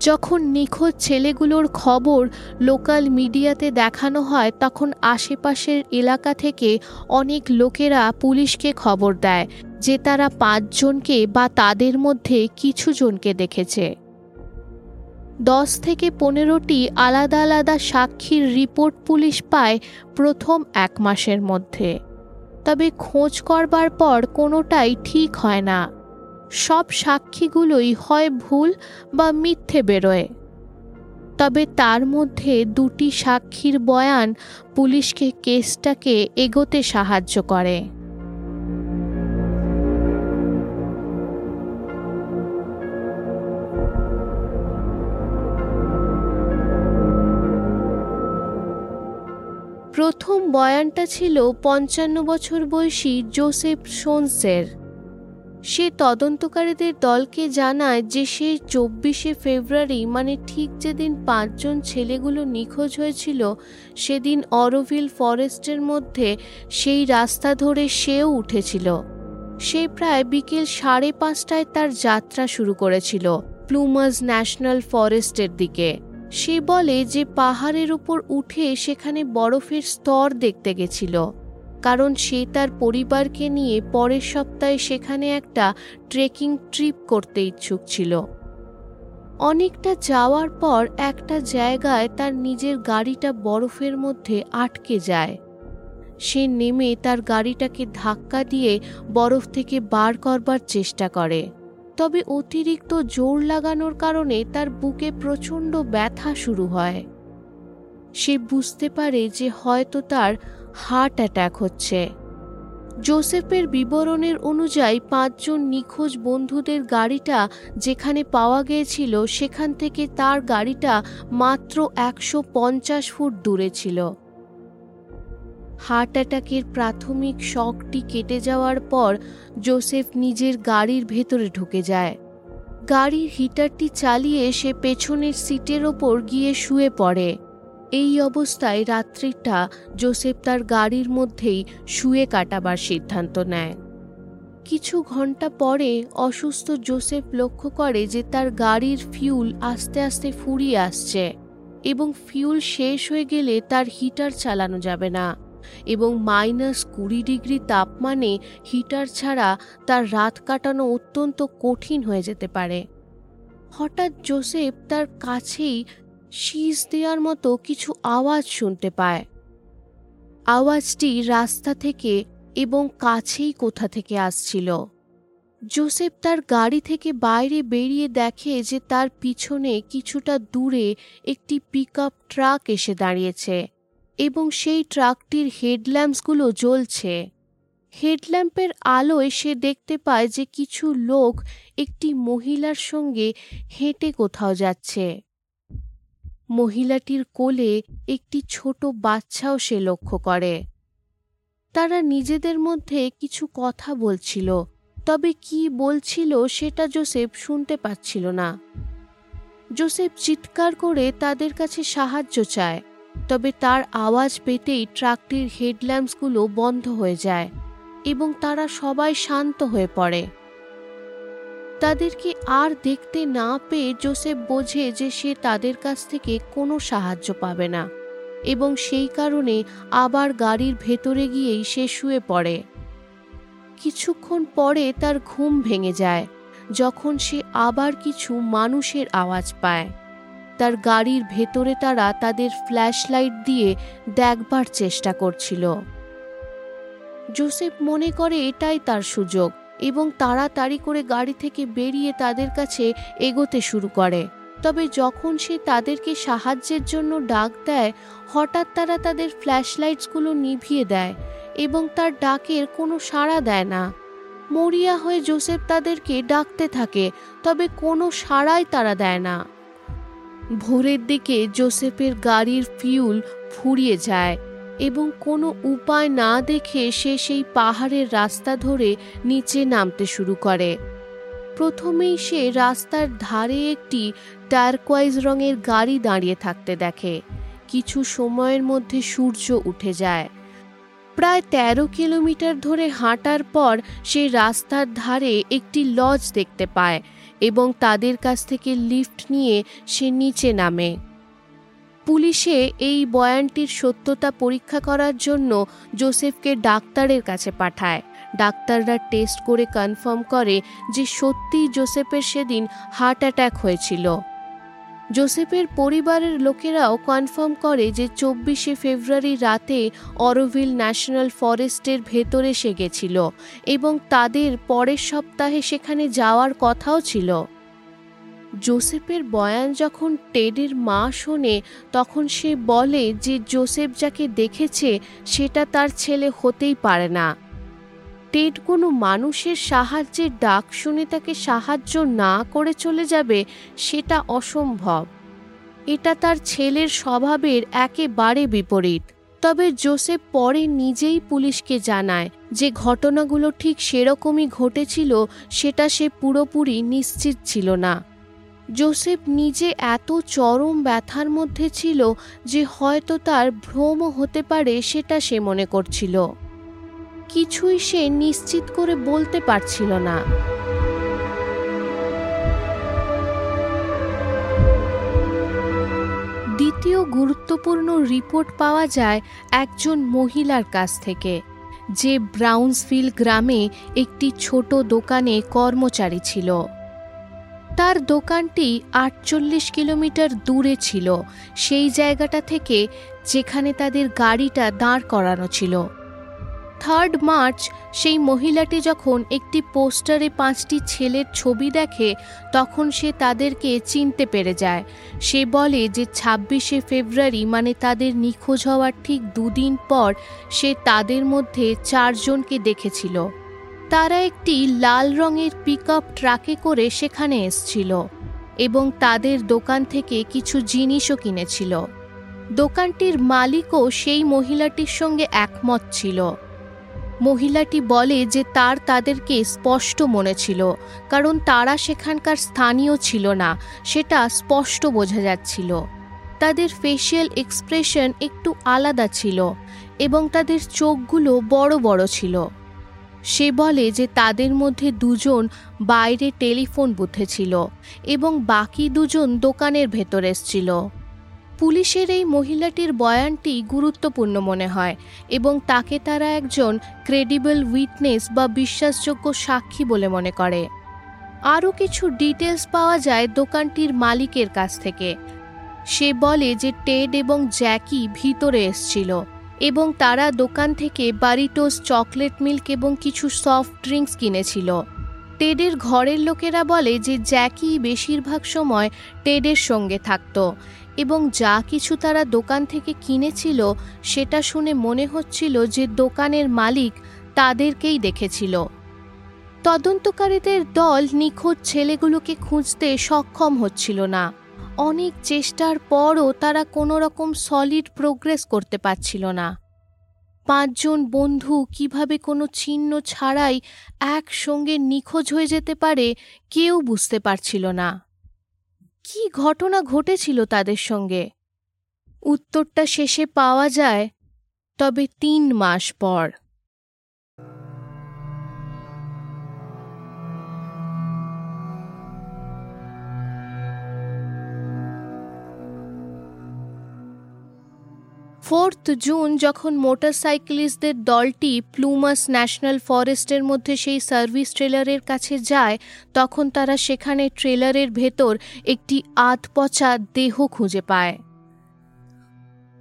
যখন নিখোঁজ ছেলেগুলোর খবর লোকাল মিডিয়াতে দেখানো হয়, তখন আশেপাশের এলাকা থেকে অনেক লোকেরা পুলিশকে খবর দেয় যে তারা পাঁচজনকে বা তাদের মধ্যে কিছু জনকে দেখেছে। দশ থেকে পনেরোটি আলাদা আলাদা সাক্ষীর রিপোর্ট পুলিশ পায় প্রথম এক মাসের মধ্যে। তবে খোঁজ করবার পর কোনোটাই ঠিক হয় না। সব সাক্ষীগুলোই হয় ভুল বা মিথ্যে বেরোয়। তবে তার মধ্যে দুটি সাক্ষীর বয়ান পুলিশকে কেসটাকে এগোতে সাহায্য করে। প্রথম বয়ানটা ছিল পঞ্চান্ন বছর বয়সী জোসেফ সোনসের সে তদন্তকারীদের দলকে জানায় যে সে চব্বিশে ফেব্রুয়ারি মানে ঠিক যেদিন পাঁচজন ছেলেগুলো নিখোঁজ হয়েছিল, সেদিন অরোভিল ফরেস্টের মধ্যে সেই রাস্তা ধরে সেও উঠেছিল। সে প্রায় বিকেল সাড়ে পাঁচটায় তার যাত্রা শুরু করেছিল প্লুমাস ন্যাশনাল ফরেস্টের দিকে। সে বলে যে পাহাড়ের উপর উঠে সেখানে বরফের স্তর দেখতে গেছিল। কারণ সে তার পরিবারকে নিয়ে পরের সপ্তাহে সেখানে একটা ট্রেকিং ট্রিপ করতে ইচ্ছুক ছিল। অনেকটা যাওয়ার পর একটা জায়গায় তার নিজের গাড়িটা বরফের মধ্যে আটকে যায়। সে নেমে তার গাড়িটাকে ধাক্কা দিয়ে বরফ থেকে বার করবার চেষ্টা করে। তবে অতিরিক্ত জোর লাগানোর কারণে তার বুকে প্রচণ্ড ব্যথা শুরু হয়। সে বুঝতে পারে যে হয়তো তার হার্ট অ্যাট্যাক হচ্ছে। জোসেফের বিবরণের অনুযায়ী পাঁচজন নিখোঁজ বন্ধুদের গাড়িটা যেখানে পাওয়া গিয়েছিল, সেখান থেকে তার গাড়িটা মাত্র একশো পঞ্চাশ ফুট দূরে ছিল। হার্ট অ্যাটাকের প্রাথমিক শকটি কেটে যাওয়ার পর জোসেফ নিজের গাড়ির ভেতরে ঢুকে যায়। গাড়ির হিটারটি চালিয়ে সে পেছনের সিটের ওপর গিয়ে শুয়ে পড়ে। এই অবস্থায় রাত্রিটা জোসেফ তার গাড়ির মধ্যেই শুয়ে কাটাবার সিদ্ধান্ত নেয়। কিছু ঘণ্টা পরে অসুস্থ জোসেফ লক্ষ্য করে যে তার গাড়ির ফিউল আস্তে আস্তে ফুরিয়ে আসছে এবং ফিউল শেষ হয়ে গেলে তার হিটার চালানো যাবে না এবং মাইনাস কুড়ি ডিগ্রি তাপমানে হিটার ছাড়া তার রাত কাটানো অত্যন্ত কঠিন হয়ে যেতে পারে। হঠাৎ জোসেফ তার কাছেই শীষ দেওয়ার মতো কিছু আওয়াজ শুনতে পায়। আওয়াজটি রাস্তা থেকে এবং কাছেই কোথা থেকে আসছিল। জোসেফ তার গাড়ি থেকে বাইরে বেরিয়ে দেখে যে তার পিছনে কিছুটা দূরে একটি পিক ট্রাক এসে দাঁড়িয়েছে এবং সেই ট্রাকটির হেডল্যাম্পসগুলো জ্বলছে। হেডল্যাম্পের আলোয় সে দেখতে পায় যে কিছু লোক একটি মহিলার সঙ্গে হেঁটে কোথাও যাচ্ছে। মহিলাটির কোলে একটি ছোট বাচ্চাও সে লক্ষ্য করে। তারা নিজেদের মধ্যে কিছু কথা বলছিল, তবে কি বলছিল সেটা জোসেফ শুনতে পাচ্ছিল না। জোসেফ চিৎকার করে তাদের কাছে সাহায্য চায়, তবে তার আওয়াজ পেতেই ট্রাকটির হেডল্যাম্পসগুলো বন্ধ হয়ে যায় এবং তারা সবাই শান্ত হয়ে পড়ে। তাদেরকে আর দেখতে না পেয়ে জোসেফ বোঝে যে সে তাদের কাছ থেকে কোনো সাহায্য পাবে না এবং সেই কারণে আবার গাড়ির ভেতরে গিয়েই সে শুয়ে পড়ে। কিছুক্ষণ পরে তার ঘুম ভেঙে যায়, যখন সে আবার কিছু মানুষের আওয়াজ পায়। তার গাড়ির ভেতরে তারা তাদের ফ্ল্যাশ লাইট দিয়ে দেখবার চেষ্টা করছিল। জোসেফ মনে করে এটাই তার সুযোগ এবং তাড়াতাড়ি করে গাড়ি থেকে বেরিয়ে তাদের কাছে এগোতে শুরু করে। তবে যখন সে তাদেরকে সাহায্যের জন্য ডাক দেয়, হঠাৎ তারা তাদের ফ্ল্যাশ লাইটসগুলো নিভিয়ে দেয় এবং তার ডাকের কোনো সাড়া দেয় না। মরিয়া হয়ে জোসেফ তাদেরকে ডাকতে থাকে, তবে কোনো সাড়াই তারা দেয় না। ভোরের দিকে জোসেফের গাড়ির ফিউল ফুরিয়ে যায় এবং কোনো উপায় না দেখে সে সেই পাহাড়ের রাস্তা ধরে নিচে নামতে শুরু করে। প্রথমেই সে রাস্তার ধারে একটি টার্কোয়াইজ রঙের গাড়ি দাঁড়িয়ে থাকতে দেখে। কিছু সময়ের মধ্যে সূর্য উঠে যায়। প্রায় ১৩ কিলোমিটার ধরে হাঁটার পর সে রাস্তার ধারে একটি লজ দেখতে পায় এবং তাদের কাছ থেকে লিফট নিয়ে সে নিচে নামে। পুলিশে এই বয়ানটির সত্যতা পরীক্ষা করার জন্য জোসেফকে ডাক্তারের কাছে পাঠায়। ডাক্তাররা টেস্ট করে কনফার্ম করে যে সত্যিই জোসেফের সেদিন হার্ট অ্যাট্যাক হয়েছিল। জোসেফের পরিবারের লোকেরাও কনফার্ম করে যে চব্বিশে ফেব্রুয়ারি রাতে অরোভিল ন্যাশনাল ফরেস্টের ভেতরে সে গেছিল এবং তাদের পরের সপ্তাহে সেখানে যাওয়ার কথাও ছিল। জোসেফের বয়ান যখন টেডের মা শোনে, তখন সে বলে যে জোসেফ যাকে দেখেছে, সেটা তার ছেলে হতেই পারে না। টেড কোনো মানুষের সাহায্যের ডাক শুনে তাকে সাহায্য না করে চলে যাবে, সেটা অসম্ভব। এটা তার ছেলের স্বভাবের একেবারে বিপরীত। তবে জোসেফ পরে নিজেই পুলিশকে জানায় যে ঘটনাগুলো ঠিক সেরকমই ঘটেছিল, সেটা সে পুরোপুরি নিশ্চিত ছিল না। জোসেফ নিজে এত চরম ব্যথার মধ্যে ছিল যে হয়তো তার ভ্রম হতে পারে সেটা সে মনে করছিল। কিছুই সে নিশ্চিত করে বলতে পারছিল না। দ্বিতীয় গুরুত্বপূর্ণ রিপোর্ট পাওয়া যায় একজন মহিলার কাছ থেকে, যে ব্রাউন্সভিল গ্রামে একটি ছোট দোকানে কর্মচারী ছিল। তার দোকানটি আটচল্লিশ কিলোমিটার দূরে ছিল। সেই জায়গাটা থেকে যেখানে তাদের গাড়িটা দাঁড় করানো ছিল। থার্ড মার্চ সেই মহিলাটি যখন একটি পোস্টারে পাঁচটি ছেলের ছবি দেখে, তখন সে তাদেরকে চিনতে পেরে যায়। সে বলে যে ছাব্বিশে ফেব্রুয়ারি মানে তাদের নিখোঁজ হওয়ার ঠিক দুদিন পর, সে তাদের মধ্যে চারজনকে দেখেছিল। তারা একটি লাল রঙের পিক ট্রাকে করে সেখানে এসছিল এবং তাদের দোকান থেকে কিছু জিনিসও কিনেছিল। দোকানটির মালিকও সেই মহিলাটির সঙ্গে একমত ছিল। মহিলাটি বলে যে তার তাদেরকে স্পষ্ট মনে ছিল, কারণ তারা সেখানকার স্থানীয় ছিল না, সেটা স্পষ্ট বোঝা যাচ্ছিল। তাদের ফেসিয়াল এক্সপ্রেশন একটু আলাদা ছিল এবং তাদের চোখগুলো বড় বড় ছিল। সে বলে যে তাদের মধ্যে দুজন বাইরে টেলিফোন বুথে ছিল এবং বাকি দুজন দোকানের ভেতর এসছিল। পুলিশের এই মহিলাটির বয়ানটি গুরুত্বপূর্ণ মনে হয় এবং তাকে তারা একজন ক্রেডিবল উইটনেস বা বিশ্বাসযোগ্য সাক্ষী বলে মনে করে। আরও কিছু ডিটেলস পাওয়া যায় দোকানটির মালিকের কাছ থেকে। সে বলে যে টেড এবং জ্যাকি ভিতরে এসছিল। এবং তারা দোকান থেকে বারিটোস চকলেট মিল্ক এবং কিছু সফট ড্রিঙ্কস কিনেছিল। টেডের ঘরের লোকেরা বলে যে জ্যাকি বেশিরভাগ সময় টেডের সঙ্গে থাকত এবং যা কিছু তারা দোকান থেকে কিনেছিল সেটা শুনে মনে হচ্ছিল যে দোকানের মালিক তাদেরকেই দেখেছিল। তদন্তকারীদের দল নিখোঁজ ছেলেগুলোকে খুঁজতে সক্ষম হচ্ছিল না। অনেক চেষ্টার পরও তারা কোনো রকম সলিড প্রোগ্রেস করতে পারছিল না। পাঁচজন বন্ধু কীভাবে কোনো চিহ্ন ছাড়াই একসঙ্গে নিখোঁজ হয়ে যেতে পারে কেউ বুঝতে পারছিল না। কি ঘটনা ঘটেছিল তাদের সঙ্গে? উত্তরটা শেষে পাওয়া যায়, তবে তিন মাস পর। ফোর্থ জুন যখন মোটরসাইকেলিস্টদের দলটি প্লুমাস ন্যাশনাল ফরেস্টের মধ্যে সেই সার্ভিস ট্রেলারের কাছে যায়, তখন তারা সেখানে ট্রেলারের ভেতর একটি আধপচা দেহ খুঁজে পায়।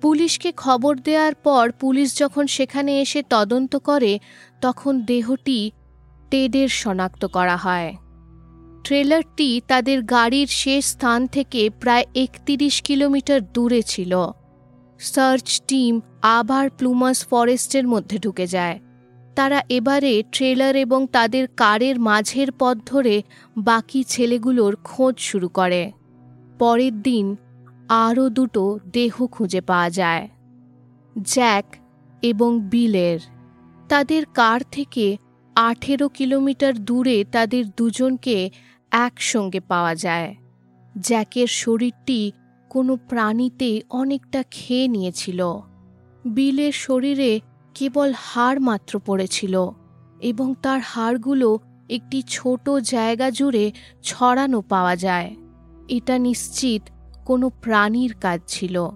পুলিশকে খবর দেওয়ার পর পুলিশ যখন সেখানে এসে তদন্ত করে, তখন দেহটি টেডের শনাক্ত করা হয়। ট্রেলারটি তাদের গাড়ির শেষ স্থান থেকে প্রায় একত্রিশ কিলোমিটার দূরে ছিল। সার্চ টিম আবার প্লুমাস ফরেস্টের মধ্যে ঢুকে যায়। তারা এবারে ট্রেলার এবং তাদের কারের মাঝের পথ ধরে বাকি ছেলেগুলোর খোঁজ শুরু করে। পরের দিন আরও দুটো দেহ খুঁজে পাওয়া যায়, জ্যাক এবং বিলের। তাদের কার থেকে আঠেরো কিলোমিটার দূরে তাদের দুজনকে একসঙ্গে পাওয়া যায়। জ্যাকের শরীরটি কোনো প্রাণীতে অনেকটা খেয়ে নিয়েছিল। বিলের শরীরে কেবল হাড় মাত্র পড়েছিল এবং তার হাড়গুলো একটি ছোট জায়গা জুড়ে ছড়ানো পাওয়া যায়। এটা নিশ্চিত কোনো প্রাণীর কাজ ছিল।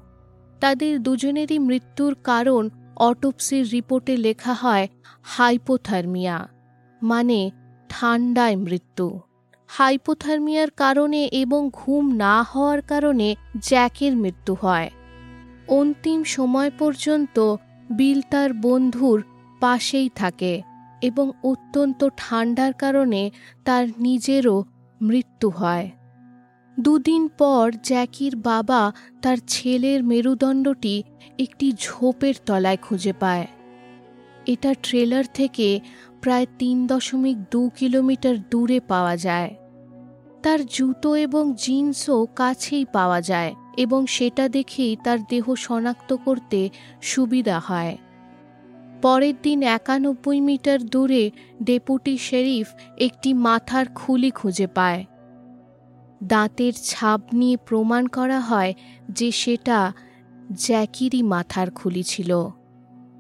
তাদের দুজনেরই মৃত্যুর কারণ অটোপসির রিপোর্টে লেখা হয় হাইপোথার্মিয়া মানে ঠান্ডায় মৃত্যু। হাইপোথার্মিয়ার কারণে এবং ঘুম না হওয়ার কারণে জ্যাকের মৃত্যু হয়। অন্তিম সময় পর্যন্ত বিল তার বন্ধুর পাশেই থাকে এবং অত্যন্ত ঠান্ডার কারণে তার নিজেরও মৃত্যু হয়। দুদিন পর জ্যাকির বাবা তার ছেলের মেরুদণ্ডটি একটি ঝোপের তলায় খুঁজে পায়। এটা ট্রেলার থেকে প্রায় তিন দশমিক দু কিলোমিটার দূরে পাওয়া যায়। তার জুতো এবং জিন্সও কাছেই পাওয়া যায় এবং সেটা দেখেই তার দেহ শনাক্ত করতে সুবিধা হয়। পরের দিন একানব্বই মিটার দূরে ডেপুটি শেরিফ একটি মাথার খুলি খুঁজে পায়। দাঁতের ছাপ নিয়ে প্রমাণ করা হয় যে সেটা জ্যাকিরই মাথার খুলি ছিল।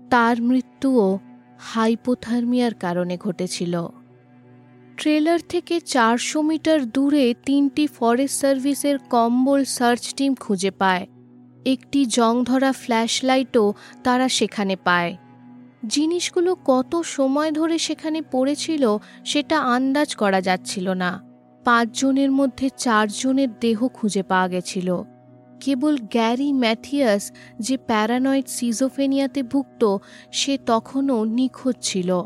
তার মৃত্যুও হাইপোথার্মিয়ার কারণে ঘটেছিল। ট্রেলার থেকে চারশো মিটার দূরে তিনটি ফরেস্ট সার্ভিসের কম্বল সার্চ টিম খুঁজে পায়। একটি জংধরা ফ্ল্যাশ লাইটও তারা সেখানে পায়। জিনিসগুলো কত সময় ধরে সেখানে পড়েছিল সেটা আন্দাজ করা যাচ্ছিল না। পাঁচজনের মধ্যে চারজনের দেহ খুঁজে পাওয়া গেছিল। কেবল গ্যারি ম্যাথিয়াস যে প্যারানয়েড সিজোফেনিয়াতে ভুক্ত, সে তখনও নিখোঁজ ছিল।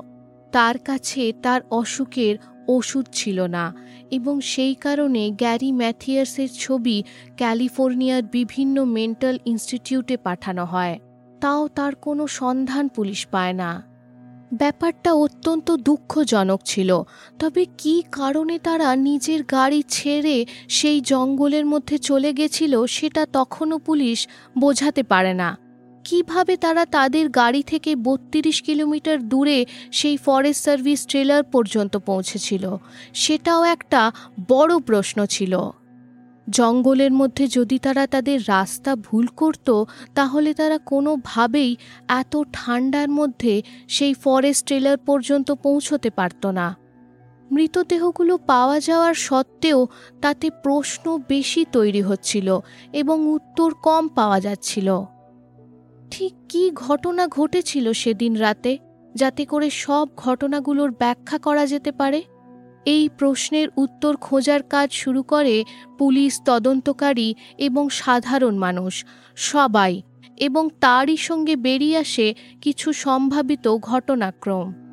তার কাছে তার অসুখের ওষুধ ছিল না এবং সেই কারণে গ্যারি ম্যাথিয়ার্সের ছবি ক্যালিফোর্নিয়ার বিভিন্ন মেন্টাল ইনস্টিটিউটে পাঠানো হয়। তাও তার কোনো সন্ধান পুলিশ পায় না। ব্যাপারটা অত্যন্ত দুঃখজনক ছিল, তবে কি কারণে তারা নিজের গাড়ি ছেড়ে সেই জঙ্গলের মধ্যে চলে গেছিল সেটা তখনও পুলিশ বোঝাতে পারে না। কীভাবে তারা তাদের গাড়ি থেকে বত্রিশ কিলোমিটার দূরে সেই ফরেস্ট সার্ভিস ট্রেলার পর্যন্ত পৌঁছেছিল? সেটাও একটা বড় প্রশ্ন ছিল। জঙ্গলের মধ্যে যদি তারা তাদের রাস্তা ভুল করত, তাহলে তারা কোনোভাবেই এত ঠান্ডার মধ্যে সেই ফরেস্ট ট্রেলার পর্যন্ত পৌঁছতে পারত না। মৃতদেহগুলো পাওয়া যাওয়ার সত্ত্বেও তাতে প্রশ্ন বেশি তৈরি হচ্ছিল এবং উত্তর কম পাওয়া যাচ্ছিল। ঠিক কি ঘটনা ঘটেছিল সেদিন রাতে, যাতে করে সব ঘটনাগুলোর ব্যাখ্যা করা যেতে পারে? এই প্রশ্নের উত্তর খোঁজার কাজ শুরু করে পুলিশ তদন্তকারী এবং সাধারণ মানুষ, সবাই, এবং তারই সঙ্গে বেরিয়ে আসে কিছু সম্ভাবিত ঘটনাক্রম।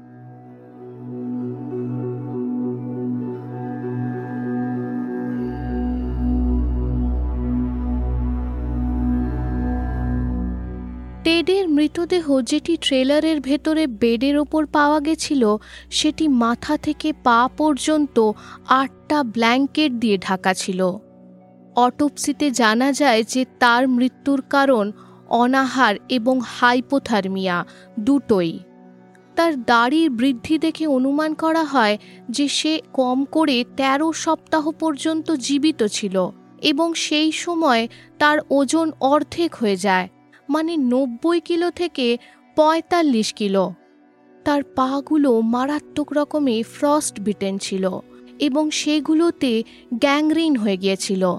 টেডের মৃতদেহ যেটি ট্রেলারের ভেতরে বেডের ওপর পাওয়া গেছিল, সেটি মাথা থেকে পা পর্যন্ত আটটা ব্ল্যাঙ্কেট দিয়ে ঢাকা ছিল। অটোপসিতে জানা যায় যে তার মৃত্যুর কারণ অনাহার এবং হাইপোথার্মিয়া দুটোই। তার দাড়ির বৃদ্ধি দেখে অনুমান করা হয় যে সে কম করে ১৩ সপ্তাহ পর্যন্ত জীবিত ছিল এবং সেই সময় তার ওজন অর্ধেক হয়ে যায়। মানে নব্বই কিলো থেকে পঁয়তাল্লিশ কিলো। তার পাগুলো মারাত্মক রকমে ফ্রস্ট বিটেন ছিল এবং সেগুলোতে গ্যাংরিন হয়ে গিয়েছিল।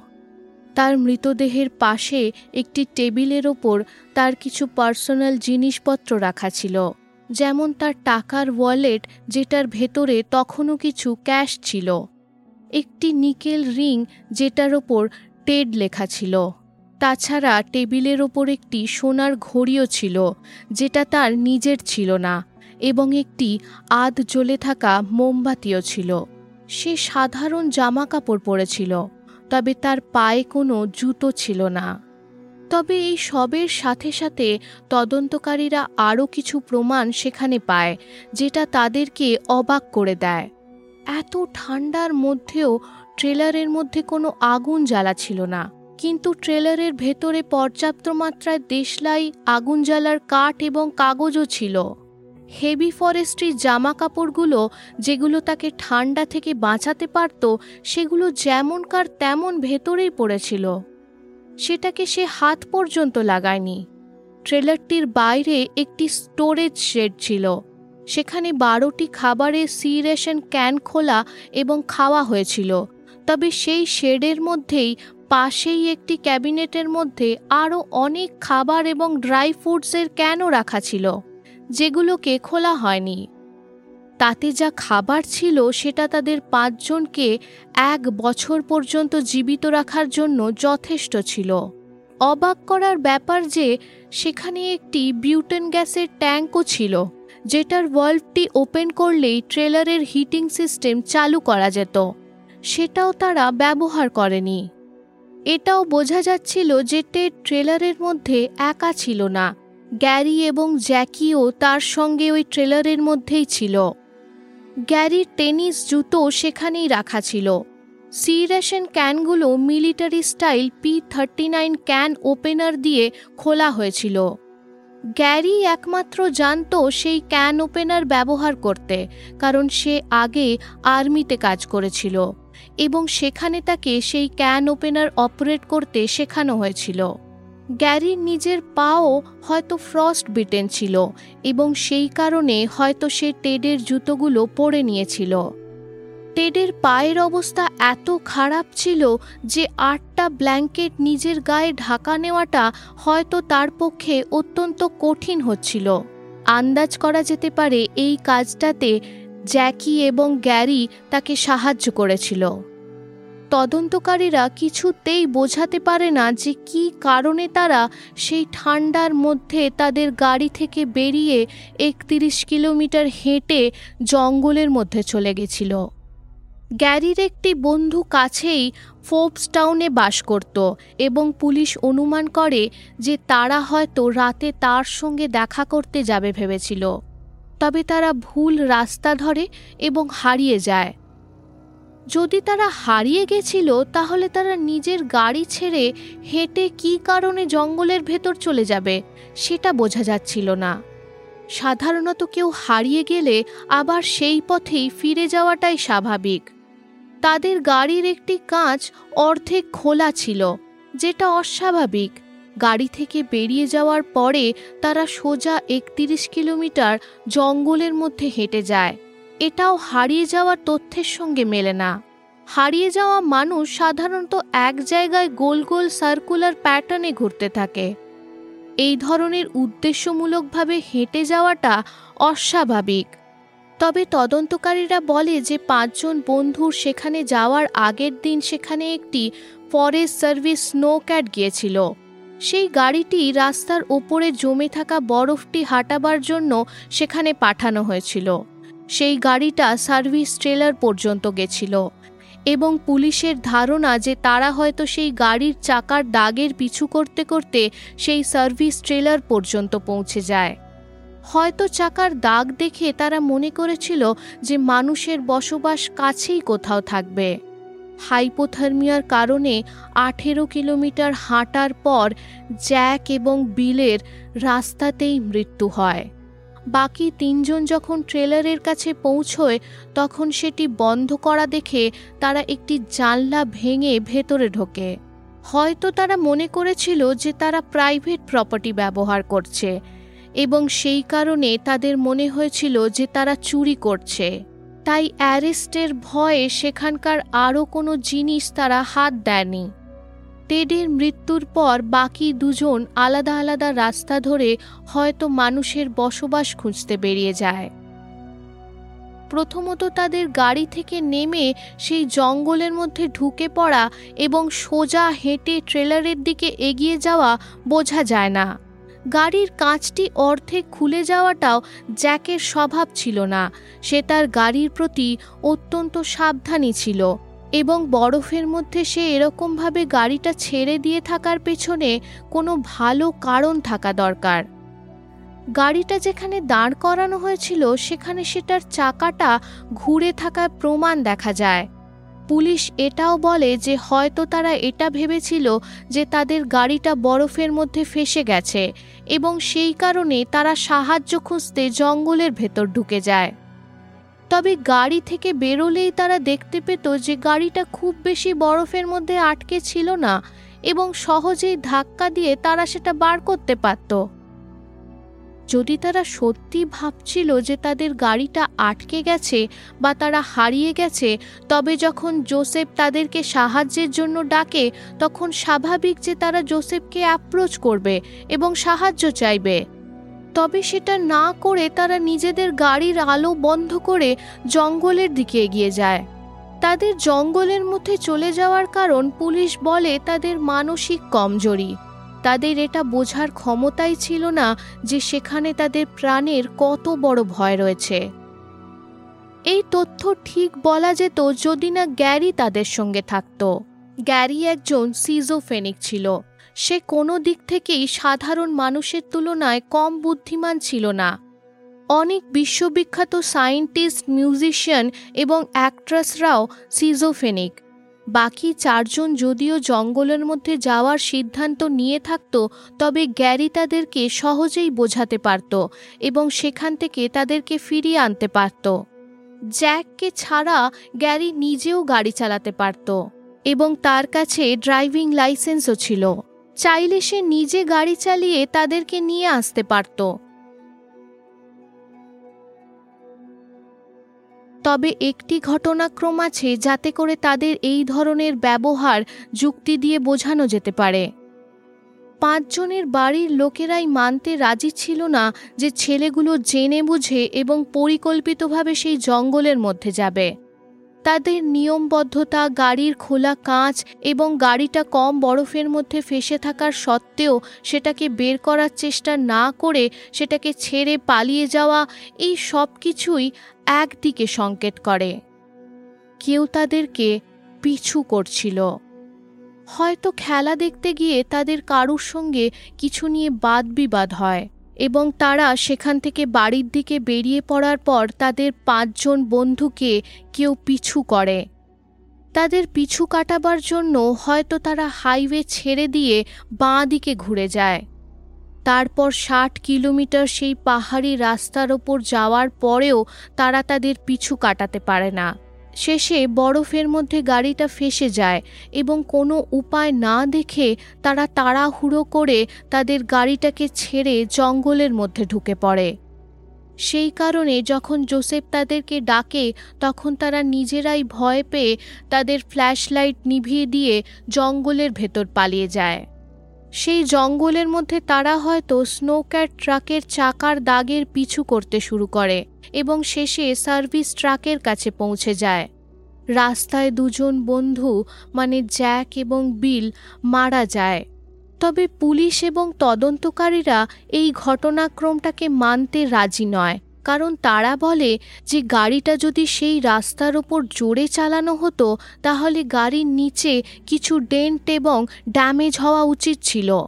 তার মৃতদেহের পাশে একটি টেবিলের ওপর তার কিছু পার্সোনাল জিনিসপত্র রাখা ছিল, যেমন তার টাকার ওয়ালেট যেটার ভেতরে তখনও কিছু ক্যাশ ছিল। একটি নিকেল রিং যেটার ওপর টেড লেখা ছিল। তাছাড়া টেবিলের ওপর একটি সোনার ঘড়িও ছিল, যেটা তার নিজের ছিল না, এবং একটি আধ জ্বলে থাকা মোমবাতিও ছিল। সে সাধারণ জামা কাপড় পরেছিল, তবে তার পায়ে কোনো জুতো ছিল না। তবে এই সবের সাথে সাথে তদন্তকারীরা আরও কিছু প্রমাণ সেখানে পায়, যেটা তাদেরকে অবাক করে দেয়। এত ঠান্ডার মধ্যেও ট্রেলারের মধ্যে কোনো আগুন জ্বালা ছিল না। কিন্তু ট্রেলারের ভেতরে পর্যাপ্ত মাত্রায় দেশলাই, আগুন জ্বালার কাঠ এবং কাগজও ছিল। হেভি ফরেস্ট্রি জামা কাপড়গুলো যেগুলো তাকে ঠান্ডা থেকে বাঁচাতে পারত, সেগুলো যেমনকার তেমন ভেতরেই পড়েছিল। সেটাকে সে হাত পর্যন্ত লাগায়নি। ট্রেলারটির বাইরে একটি স্টোরেজ শেড ছিল। সেখানে বারোটি খাবারের সি রেশন ক্যান খোলা এবং খাওয়া হয়েছিল। তবে সেই শেডের মধ্যেই পাশেই একটি ক্যাবিনেটের মধ্যে আরও অনেক খাবার এবং ড্রাই ফ্রুটসের ক্যানও রাখা ছিল, যেগুলোকে খোলা হয়নি। তাতে যা খাবার ছিল সেটা তাদের পাঁচজনকে এক বছর পর্যন্ত জীবিত রাখার জন্য যথেষ্ট ছিল। অবাক করার ব্যাপার যে, সেখানে একটি বিউটেন গ্যাসের ট্যাঙ্কও ছিল, যেটার ওয়াল্ভটি ওপেন করলেই ট্রেলারের হিটিং সিস্টেম চালু করা যেত। সেটাও তারা ব্যবহার করেনি। এটাও বোঝা যাচ্ছিল যে টেড ট্রেলারের মধ্যে একা ছিল না। গ্যারি এবং জ্যাকিও তার সঙ্গে ওই ট্রেলারের মধ্যেই ছিল। গ্যারির টেনিস জুতো সেখানেই রাখা ছিল। C ration ক্যানগুলো military style P thirty nine can opener দিয়ে খোলা হয়েছিল। গ্যারি একমাত্র জানত সেই ক্যান ওপেনার ব্যবহার করতে, কারণ সে আগে আর্মিতে কাজ করেছিল। এবং সেখানে তাকে সেই ক্যান ওপেনার অপারেট করতে শেখানো হয়েছিল। গ্যারির নিজের পাও হয়তো ফ্রস্ট বিটেন ছিল এবং সেই কারণে হয়তো সে টেডের জুতোগুলো পরে নিয়েছিল। টেডের পায়ের অবস্থা এত খারাপ ছিল যে আটটা ব্ল্যাঙ্কেট নিজের গায়ে ঢাকা নেওয়াটা হয়তো তার পক্ষে অত্যন্ত কঠিন হচ্ছিল। আন্দাজ করা যেতে পারে এই কাজটাতে জ্যাকি এবং গ্যারি তাকে সাহায্য করেছিল। তদন্তকারীরা কিছুতেই বোঝাতে পারে না যে কি কারণে তারা সেই ঠান্ডার মধ্যে তাদের গাড়ি থেকে বেরিয়ে একত্রিশ কিলোমিটার হেঁটে জঙ্গলের মধ্যে চলে গেছিল। গ্যারির একটি বন্ধু কাছেই ফোর্বস টাউনে বাস করত এবং পুলিশ অনুমান করে যে তারা হয়তো রাতে তার সঙ্গে দেখা করতে যাবে ভেবেছিল। তবে তারা ভুল রাস্তা ধরে এবং হারিয়ে যায়। যদি তারা হারিয়ে গেছিল, তাহলে তারা নিজের গাড়ি ছেড়ে হেঁটে কি কারণে জঙ্গলের ভেতর চলে যাবে, সেটা বোঝা যাচ্ছিল না। সাধারণত কেউ হারিয়ে গেলে আবার সেই পথেই ফিরে যাওয়াটাই স্বাভাবিক। তাদের গাড়ির একটি কাঁচ অর্ধেক খোলা ছিল, যেটা অস্বাভাবিক। গাড়ি থেকে বেরিয়ে যাওয়ার পরে তারা সোজা একত্রিশ কিলোমিটার জঙ্গলের মধ্যে হেঁটে যায়। এটাও হারিয়ে যাওয়ার তথ্যের সঙ্গে মেলে না। হারিয়ে যাওয়া মানুষ সাধারণত এক জায়গায় গোল গোল সার্কুলার প্যাটার্নে ঘুরতে থাকে। এই ধরনের উদ্দেশ্যমূলকভাবে হেঁটে যাওয়াটা অস্বাভাবিক। তবে তদন্তকারীরা বলে যে পাঁচজন বন্ধুর সেখানে যাওয়ার আগের দিন সেখানে একটি ফরেস্ট সার্ভিস স্নো ক্যাট গিয়েছিল। সেই গাড়িটি রাস্তার ওপরে জমে থাকা বরফটি হাঁটাবার জন্য সেখানে পাঠানো হয়েছিল। সেই গাড়িটা সার্ভিস ট্রেলার পর্যন্ত গেছিল এবং পুলিশের ধারণা যে তারা হয়তো সেই গাড়ির চাকার দাগের পিছু করতে করতে সেই সার্ভিস ট্রেলার পর্যন্ত পৌঁছে যায়। হয়তো চাকার দাগ দেখে তারা মনে করেছিল যে মানুষের বসবাস কাছেই কোথাও থাকবে। হাইপোথার্মিয়ার কারণে আঠেরো কিলোমিটার হাঁটার পর জ্যাক এবং বিলের রাস্তাতেই মৃত্যু হয়। বাকি তিনজন যখন ট্রেলারের কাছে পৌঁছয়, তখন সেটি বন্ধ করা দেখে তারা একটি জানলা ভেঙে ভেতরে ঢোকে। হয়তো তারা মনে করেছিল যে তারা প্রাইভেট প্রপার্টি ব্যবহার করছে এবং সেই কারণে তাদের মনে হয়েছিল যে তারা চুরি করছে। তাই অ্যারেস্টের ভয়ে সেখানকার আরও কোনো জিনিস তারা হাত দেয়নি। টেডের মৃত্যুর পর বাকি দুজন আলাদা আলাদা রাস্তা ধরে হয়তো মানুষের বসবাস খুঁজতে বেরিয়ে যায়। প্রথমত তাদের গাড়ি থেকে নেমে সেই জঙ্গলের মধ্যে ঢুকে পড়া এবং সোজা হেঁটে ট্রেলারের দিকে এগিয়ে যাওয়া বোঝা যায় না। গাড়ির কাঁচটি অর্ধেক খুলে যাওয়াটাও জ্যাকের স্বভাব ছিল না। সে তার গাড়ির প্রতি অত্যন্ত সাবধানী ছিল এবং বরফের মধ্যে সে এরকমভাবে গাড়িটা ছেড়ে দিয়ে থাকার পেছনে কোনো ভালো কারণ থাকা দরকার। গাড়িটা যেখানে দাঁড় করানো হয়েছিল, সেখানে সেটার চাকাটা ঘুরে থাকার প্রমাণ দেখা যায়। পুলিশ এটাও বলে যে হয়তো তারা এটা ভেবেছিল যে তাদের গাড়িটা বরফের মধ্যে ফেসে গেছে এবং সেই কারণে তারা সাহায্য খুঁজতে জঙ্গলের ভেতর ঢুকে যায়। তবে গাড়ি থেকে বেরোলেই তারা দেখতে পেত যে গাড়িটা খুব বেশি বরফের মধ্যে আটকে ছিল না এবং সহজেই ধাক্কা দিয়ে তারা সেটা বার করতে পারত। যদি তারা সত্যি ভাবছিল যে তাদের গাড়িটা আটকে গেছে বা তারা হারিয়ে গেছে, তবে যখন জোসেফ তাদেরকে সাহায্যের জন্য ডাকে, তখন স্বাভাবিক যে তারা জোসেফকে অ্যাপ্রোচ করবে এবং সাহায্য চাইবে। তবে সেটা না করে তারা নিজেদের গাড়ির আলো বন্ধ করে জঙ্গলের দিকে এগিয়ে যায়। তাদের জঙ্গলের মধ্যে চলে যাওয়ার কারণ পুলিশ বলে তাদের মানসিক কমজোরি। তাদের এটা বোঝার ক্ষমতাই ছিল না যে সেখানে তাদের প্রাণের কত বড় ভয় রয়েছে। এই তথ্য ঠিক বলা যেত যদি না গ্যারি তাদের সঙ্গে থাকত। গ্যারি একজন সিজোফেনিক ছিল। সে কোনো দিক থেকেই সাধারণ মানুষের তুলনায় কম বুদ্ধিমান ছিল না। অনেক বিশ্ববিখ্যাত সায়েন্টিস্ট, মিউজিশিয়ান এবং অ্যাক্ট্রেসরাও সিজোফেনিক। বাকি চারজন যদিও জঙ্গলের মধ্যে যাওয়ার সিদ্ধান্ত নিয়ে থাকত, তবে গ্যারি তাদেরকে সহজেই বোঝাতে পারত এবং সেখান থেকে তাদেরকে ফিরিয়ে আনতে পারত। জ্যাককে ছাড়া গ্যারি নিজেও গাড়ি চালাতে পারত এবং তার কাছে ড্রাইভিং লাইসেন্সও ছিল। চাইলে সে নিজে গাড়ি চালিয়ে তাদেরকে নিয়ে আসতে পারত। তবে একটি ঘটনাক্রম আছে যাতে করে তাদের এই ধরনের ব্যবহার যুক্তি দিয়ে বোঝানো যেতে পারে। পাঁচজনের বাড়ির লোকেরাই মানতে রাজি ছিল না যে ছেলেগুলো জেনে বুঝে এবং পরিকল্পিতভাবে সেই জঙ্গলের মধ্যে যাবে। তাদের নিয়মবদ্ধতা, গাড়ির খোলা কাঁচ এবং গাড়িটা কম বরফের মধ্যে ফেসে থাকার সত্ত্বেও সেটাকে বের করার চেষ্টা না করে সেটাকে ছেড়ে পালিয়ে যাওয়া, এই সব কিছুই একদিকে সংকেত করে। কেউ তাদেরকে পিছু করছিল। হয়তো খেলা দেখতে গিয়ে তাদের কারুর সঙ্গে কিছু নিয়ে বাদ বিবাদ হয়। এবং তারা সেখান থেকে বাড়ির দিকে বেরিয়ে পড়ার পর তাদের পাঁচজন বন্ধুকে কেউ পিছু করে। তাদের পিছু কাটাবার জন্য হয়তো তারা হাইওয়ে ছেড়ে দিয়ে বাঁ দিকে ঘুরে যায়। তারপর ষাট কিলোমিটার সেই পাহাড়ি রাস্তার ওপর যাওয়ার পরেও তারা তাদের পিছু কাটাতে পারে না। শেষে বরফের মধ্যে গাড়িটা ফেসে যায় এবং কোনো উপায় না দেখে তারা তাড়াহুড়ো করে তাদের গাড়িটাকে ছেড়ে জঙ্গলের মধ্যে ঢুকে পড়ে। সেই কারণে যখন জোসেফ তাদেরকে ডাকে, তখন তারা নিজেরাই ভয় পেয়ে তাদের ফ্ল্যাশ লাইট নিভিয়ে দিয়ে জঙ্গলের ভেতর পালিয়ে যায়। সেই জঙ্গলের মধ্যে তারা হয়তো স্নোক্যাট ট্রাকের চাকার দাগের পিছু করতে শুরু করে এবং শেষে সার্ভিস ট্রাকের কাছে পৌঁছে যায়। রাস্তায় দুজন বন্ধু মানে জ্যাক এবং বিল, মারা যায়। তবে পুলিশ এবং তদন্তকারীরা এই ঘটনাক্রমটাকে মানতে রাজি নয়। কারণ তারা বলে যে গাড়িটা যদি সেই রাস্তার ওপর জোরে চালানো হতো, তাহলে গাড়ির নিচে কিছু ডেন্ট এবং ড্যামেজ হওয়া উচিত ছিল।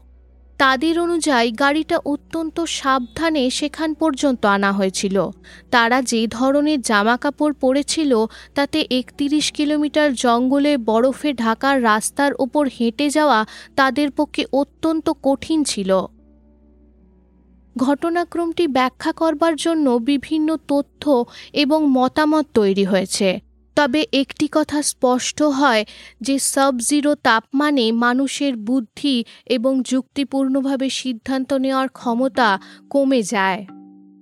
তাদের অনুযায়ী গাড়িটা অত্যন্ত সাবধানে সেখান পর্যন্ত আনা হয়েছিল। তারা যে ধরনের জামা কাপড় পরেছিল, তাতে একত্রিশ কিলোমিটার জঙ্গলে বরফে ঢাকার রাস্তার ওপর হেঁটে যাওয়া তাদের পক্ষে অত্যন্ত কঠিন ছিল। ঘটনাক্রমটি ব্যাখ্যা করবার জন্য বিভিন্ন তথ্য এবং মতামত তৈরি হয়েছে। তবে একটি কথা স্পষ্ট হয় যে সাব জিরো তাপমানে মানুষের বুদ্ধি এবং যুক্তিপূর্ণভাবে সিদ্ধান্ত নেওয়ার ক্ষমতা কমে যায়।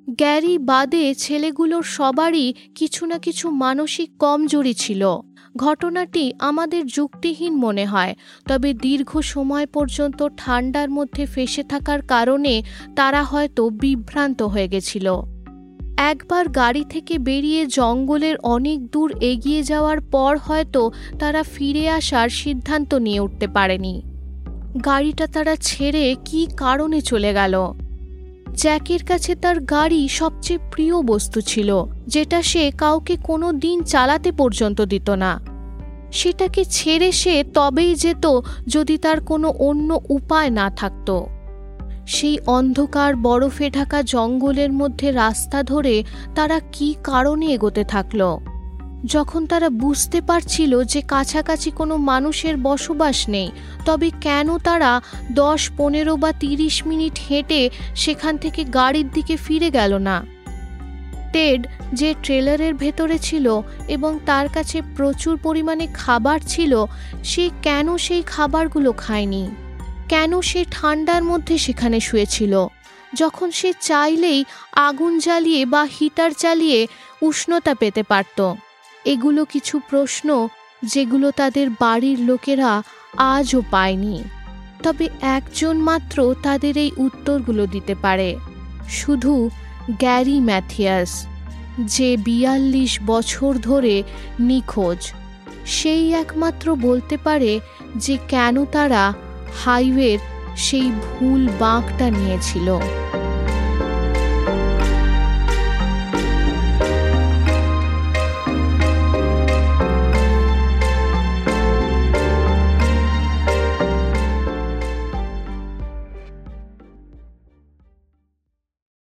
গ্যারি বাদে ছেলেগুলোর সবারই কিছু না কিছু মানসিক কমজোরি ছিল। ঘটনাটি আমাদের যুক্তিহীন মনে হয়, তবে দীর্ঘ সময় পর্যন্ত ঠান্ডার মধ্যে ফেসে থাকার কারণে তারা হয়তো বিভ্রান্ত হয়ে গেছিল। একবার গাড়ি থেকে বেরিয়ে জঙ্গলের অনেক দূর এগিয়ে যাওয়ার পর হয়তো তারা ফিরে আসার সিদ্ধান্ত নিয়ে উঠতে পারেনি। গাড়িটা তারা ছেড়ে কি কারণে চলে গেল? জ্যাকের কাছে তার গাড়ি সবচেয়ে প্রিয় বস্তু ছিল, যেটা সে কাউকে কোনো দিন চালাতে পর্যন্ত দিত না। সেটাকে ছেড়ে সে তবেই যেত যদি তার কোনো অন্য উপায় না থাকত। সেই অন্ধকার বরফে ঢাকা জঙ্গলের মধ্যে রাস্তা ধরে তারা কি কারণে এগোতে থাকল? যখন তারা বুঝতে পারছিল যে কাছাকাছি কোনো মানুষের বসবাস নেই, তবে কেন তারা দশ, পনেরো বা তিরিশ মিনিট হেঁটে সেখান থেকে গাড়ির দিকে ফিরে গেল না। টেড যে ট্রেলারের ভেতরে ছিল এবং তার কাছে প্রচুর পরিমাণে খাবার ছিল, সে কেন সেই খাবারগুলো খায়নি? কেন সে ঠান্ডার মধ্যে সেখানে শুয়েছিল? যখন সে চাইলেই আগুন জ্বালিয়ে বা হিটার চালিয়ে উষ্ণতা পেতে পারত। এগুলো কিছু প্রশ্ন যেগুলো তাদের বাড়ির লোকেরা আজও পায়নি। তবে একজন মাত্র তাদের এই উত্তরগুলো দিতে পারে। শুধু গ্যারি ম্যাথিয়াস, যে বিয়াল্লিশ বছর ধরে নিখোঁজ। সেই একমাত্র বলতে পারে যে কেন তারা হাইওয়ের সেই ভুল বাঁকটা নিয়েছিল।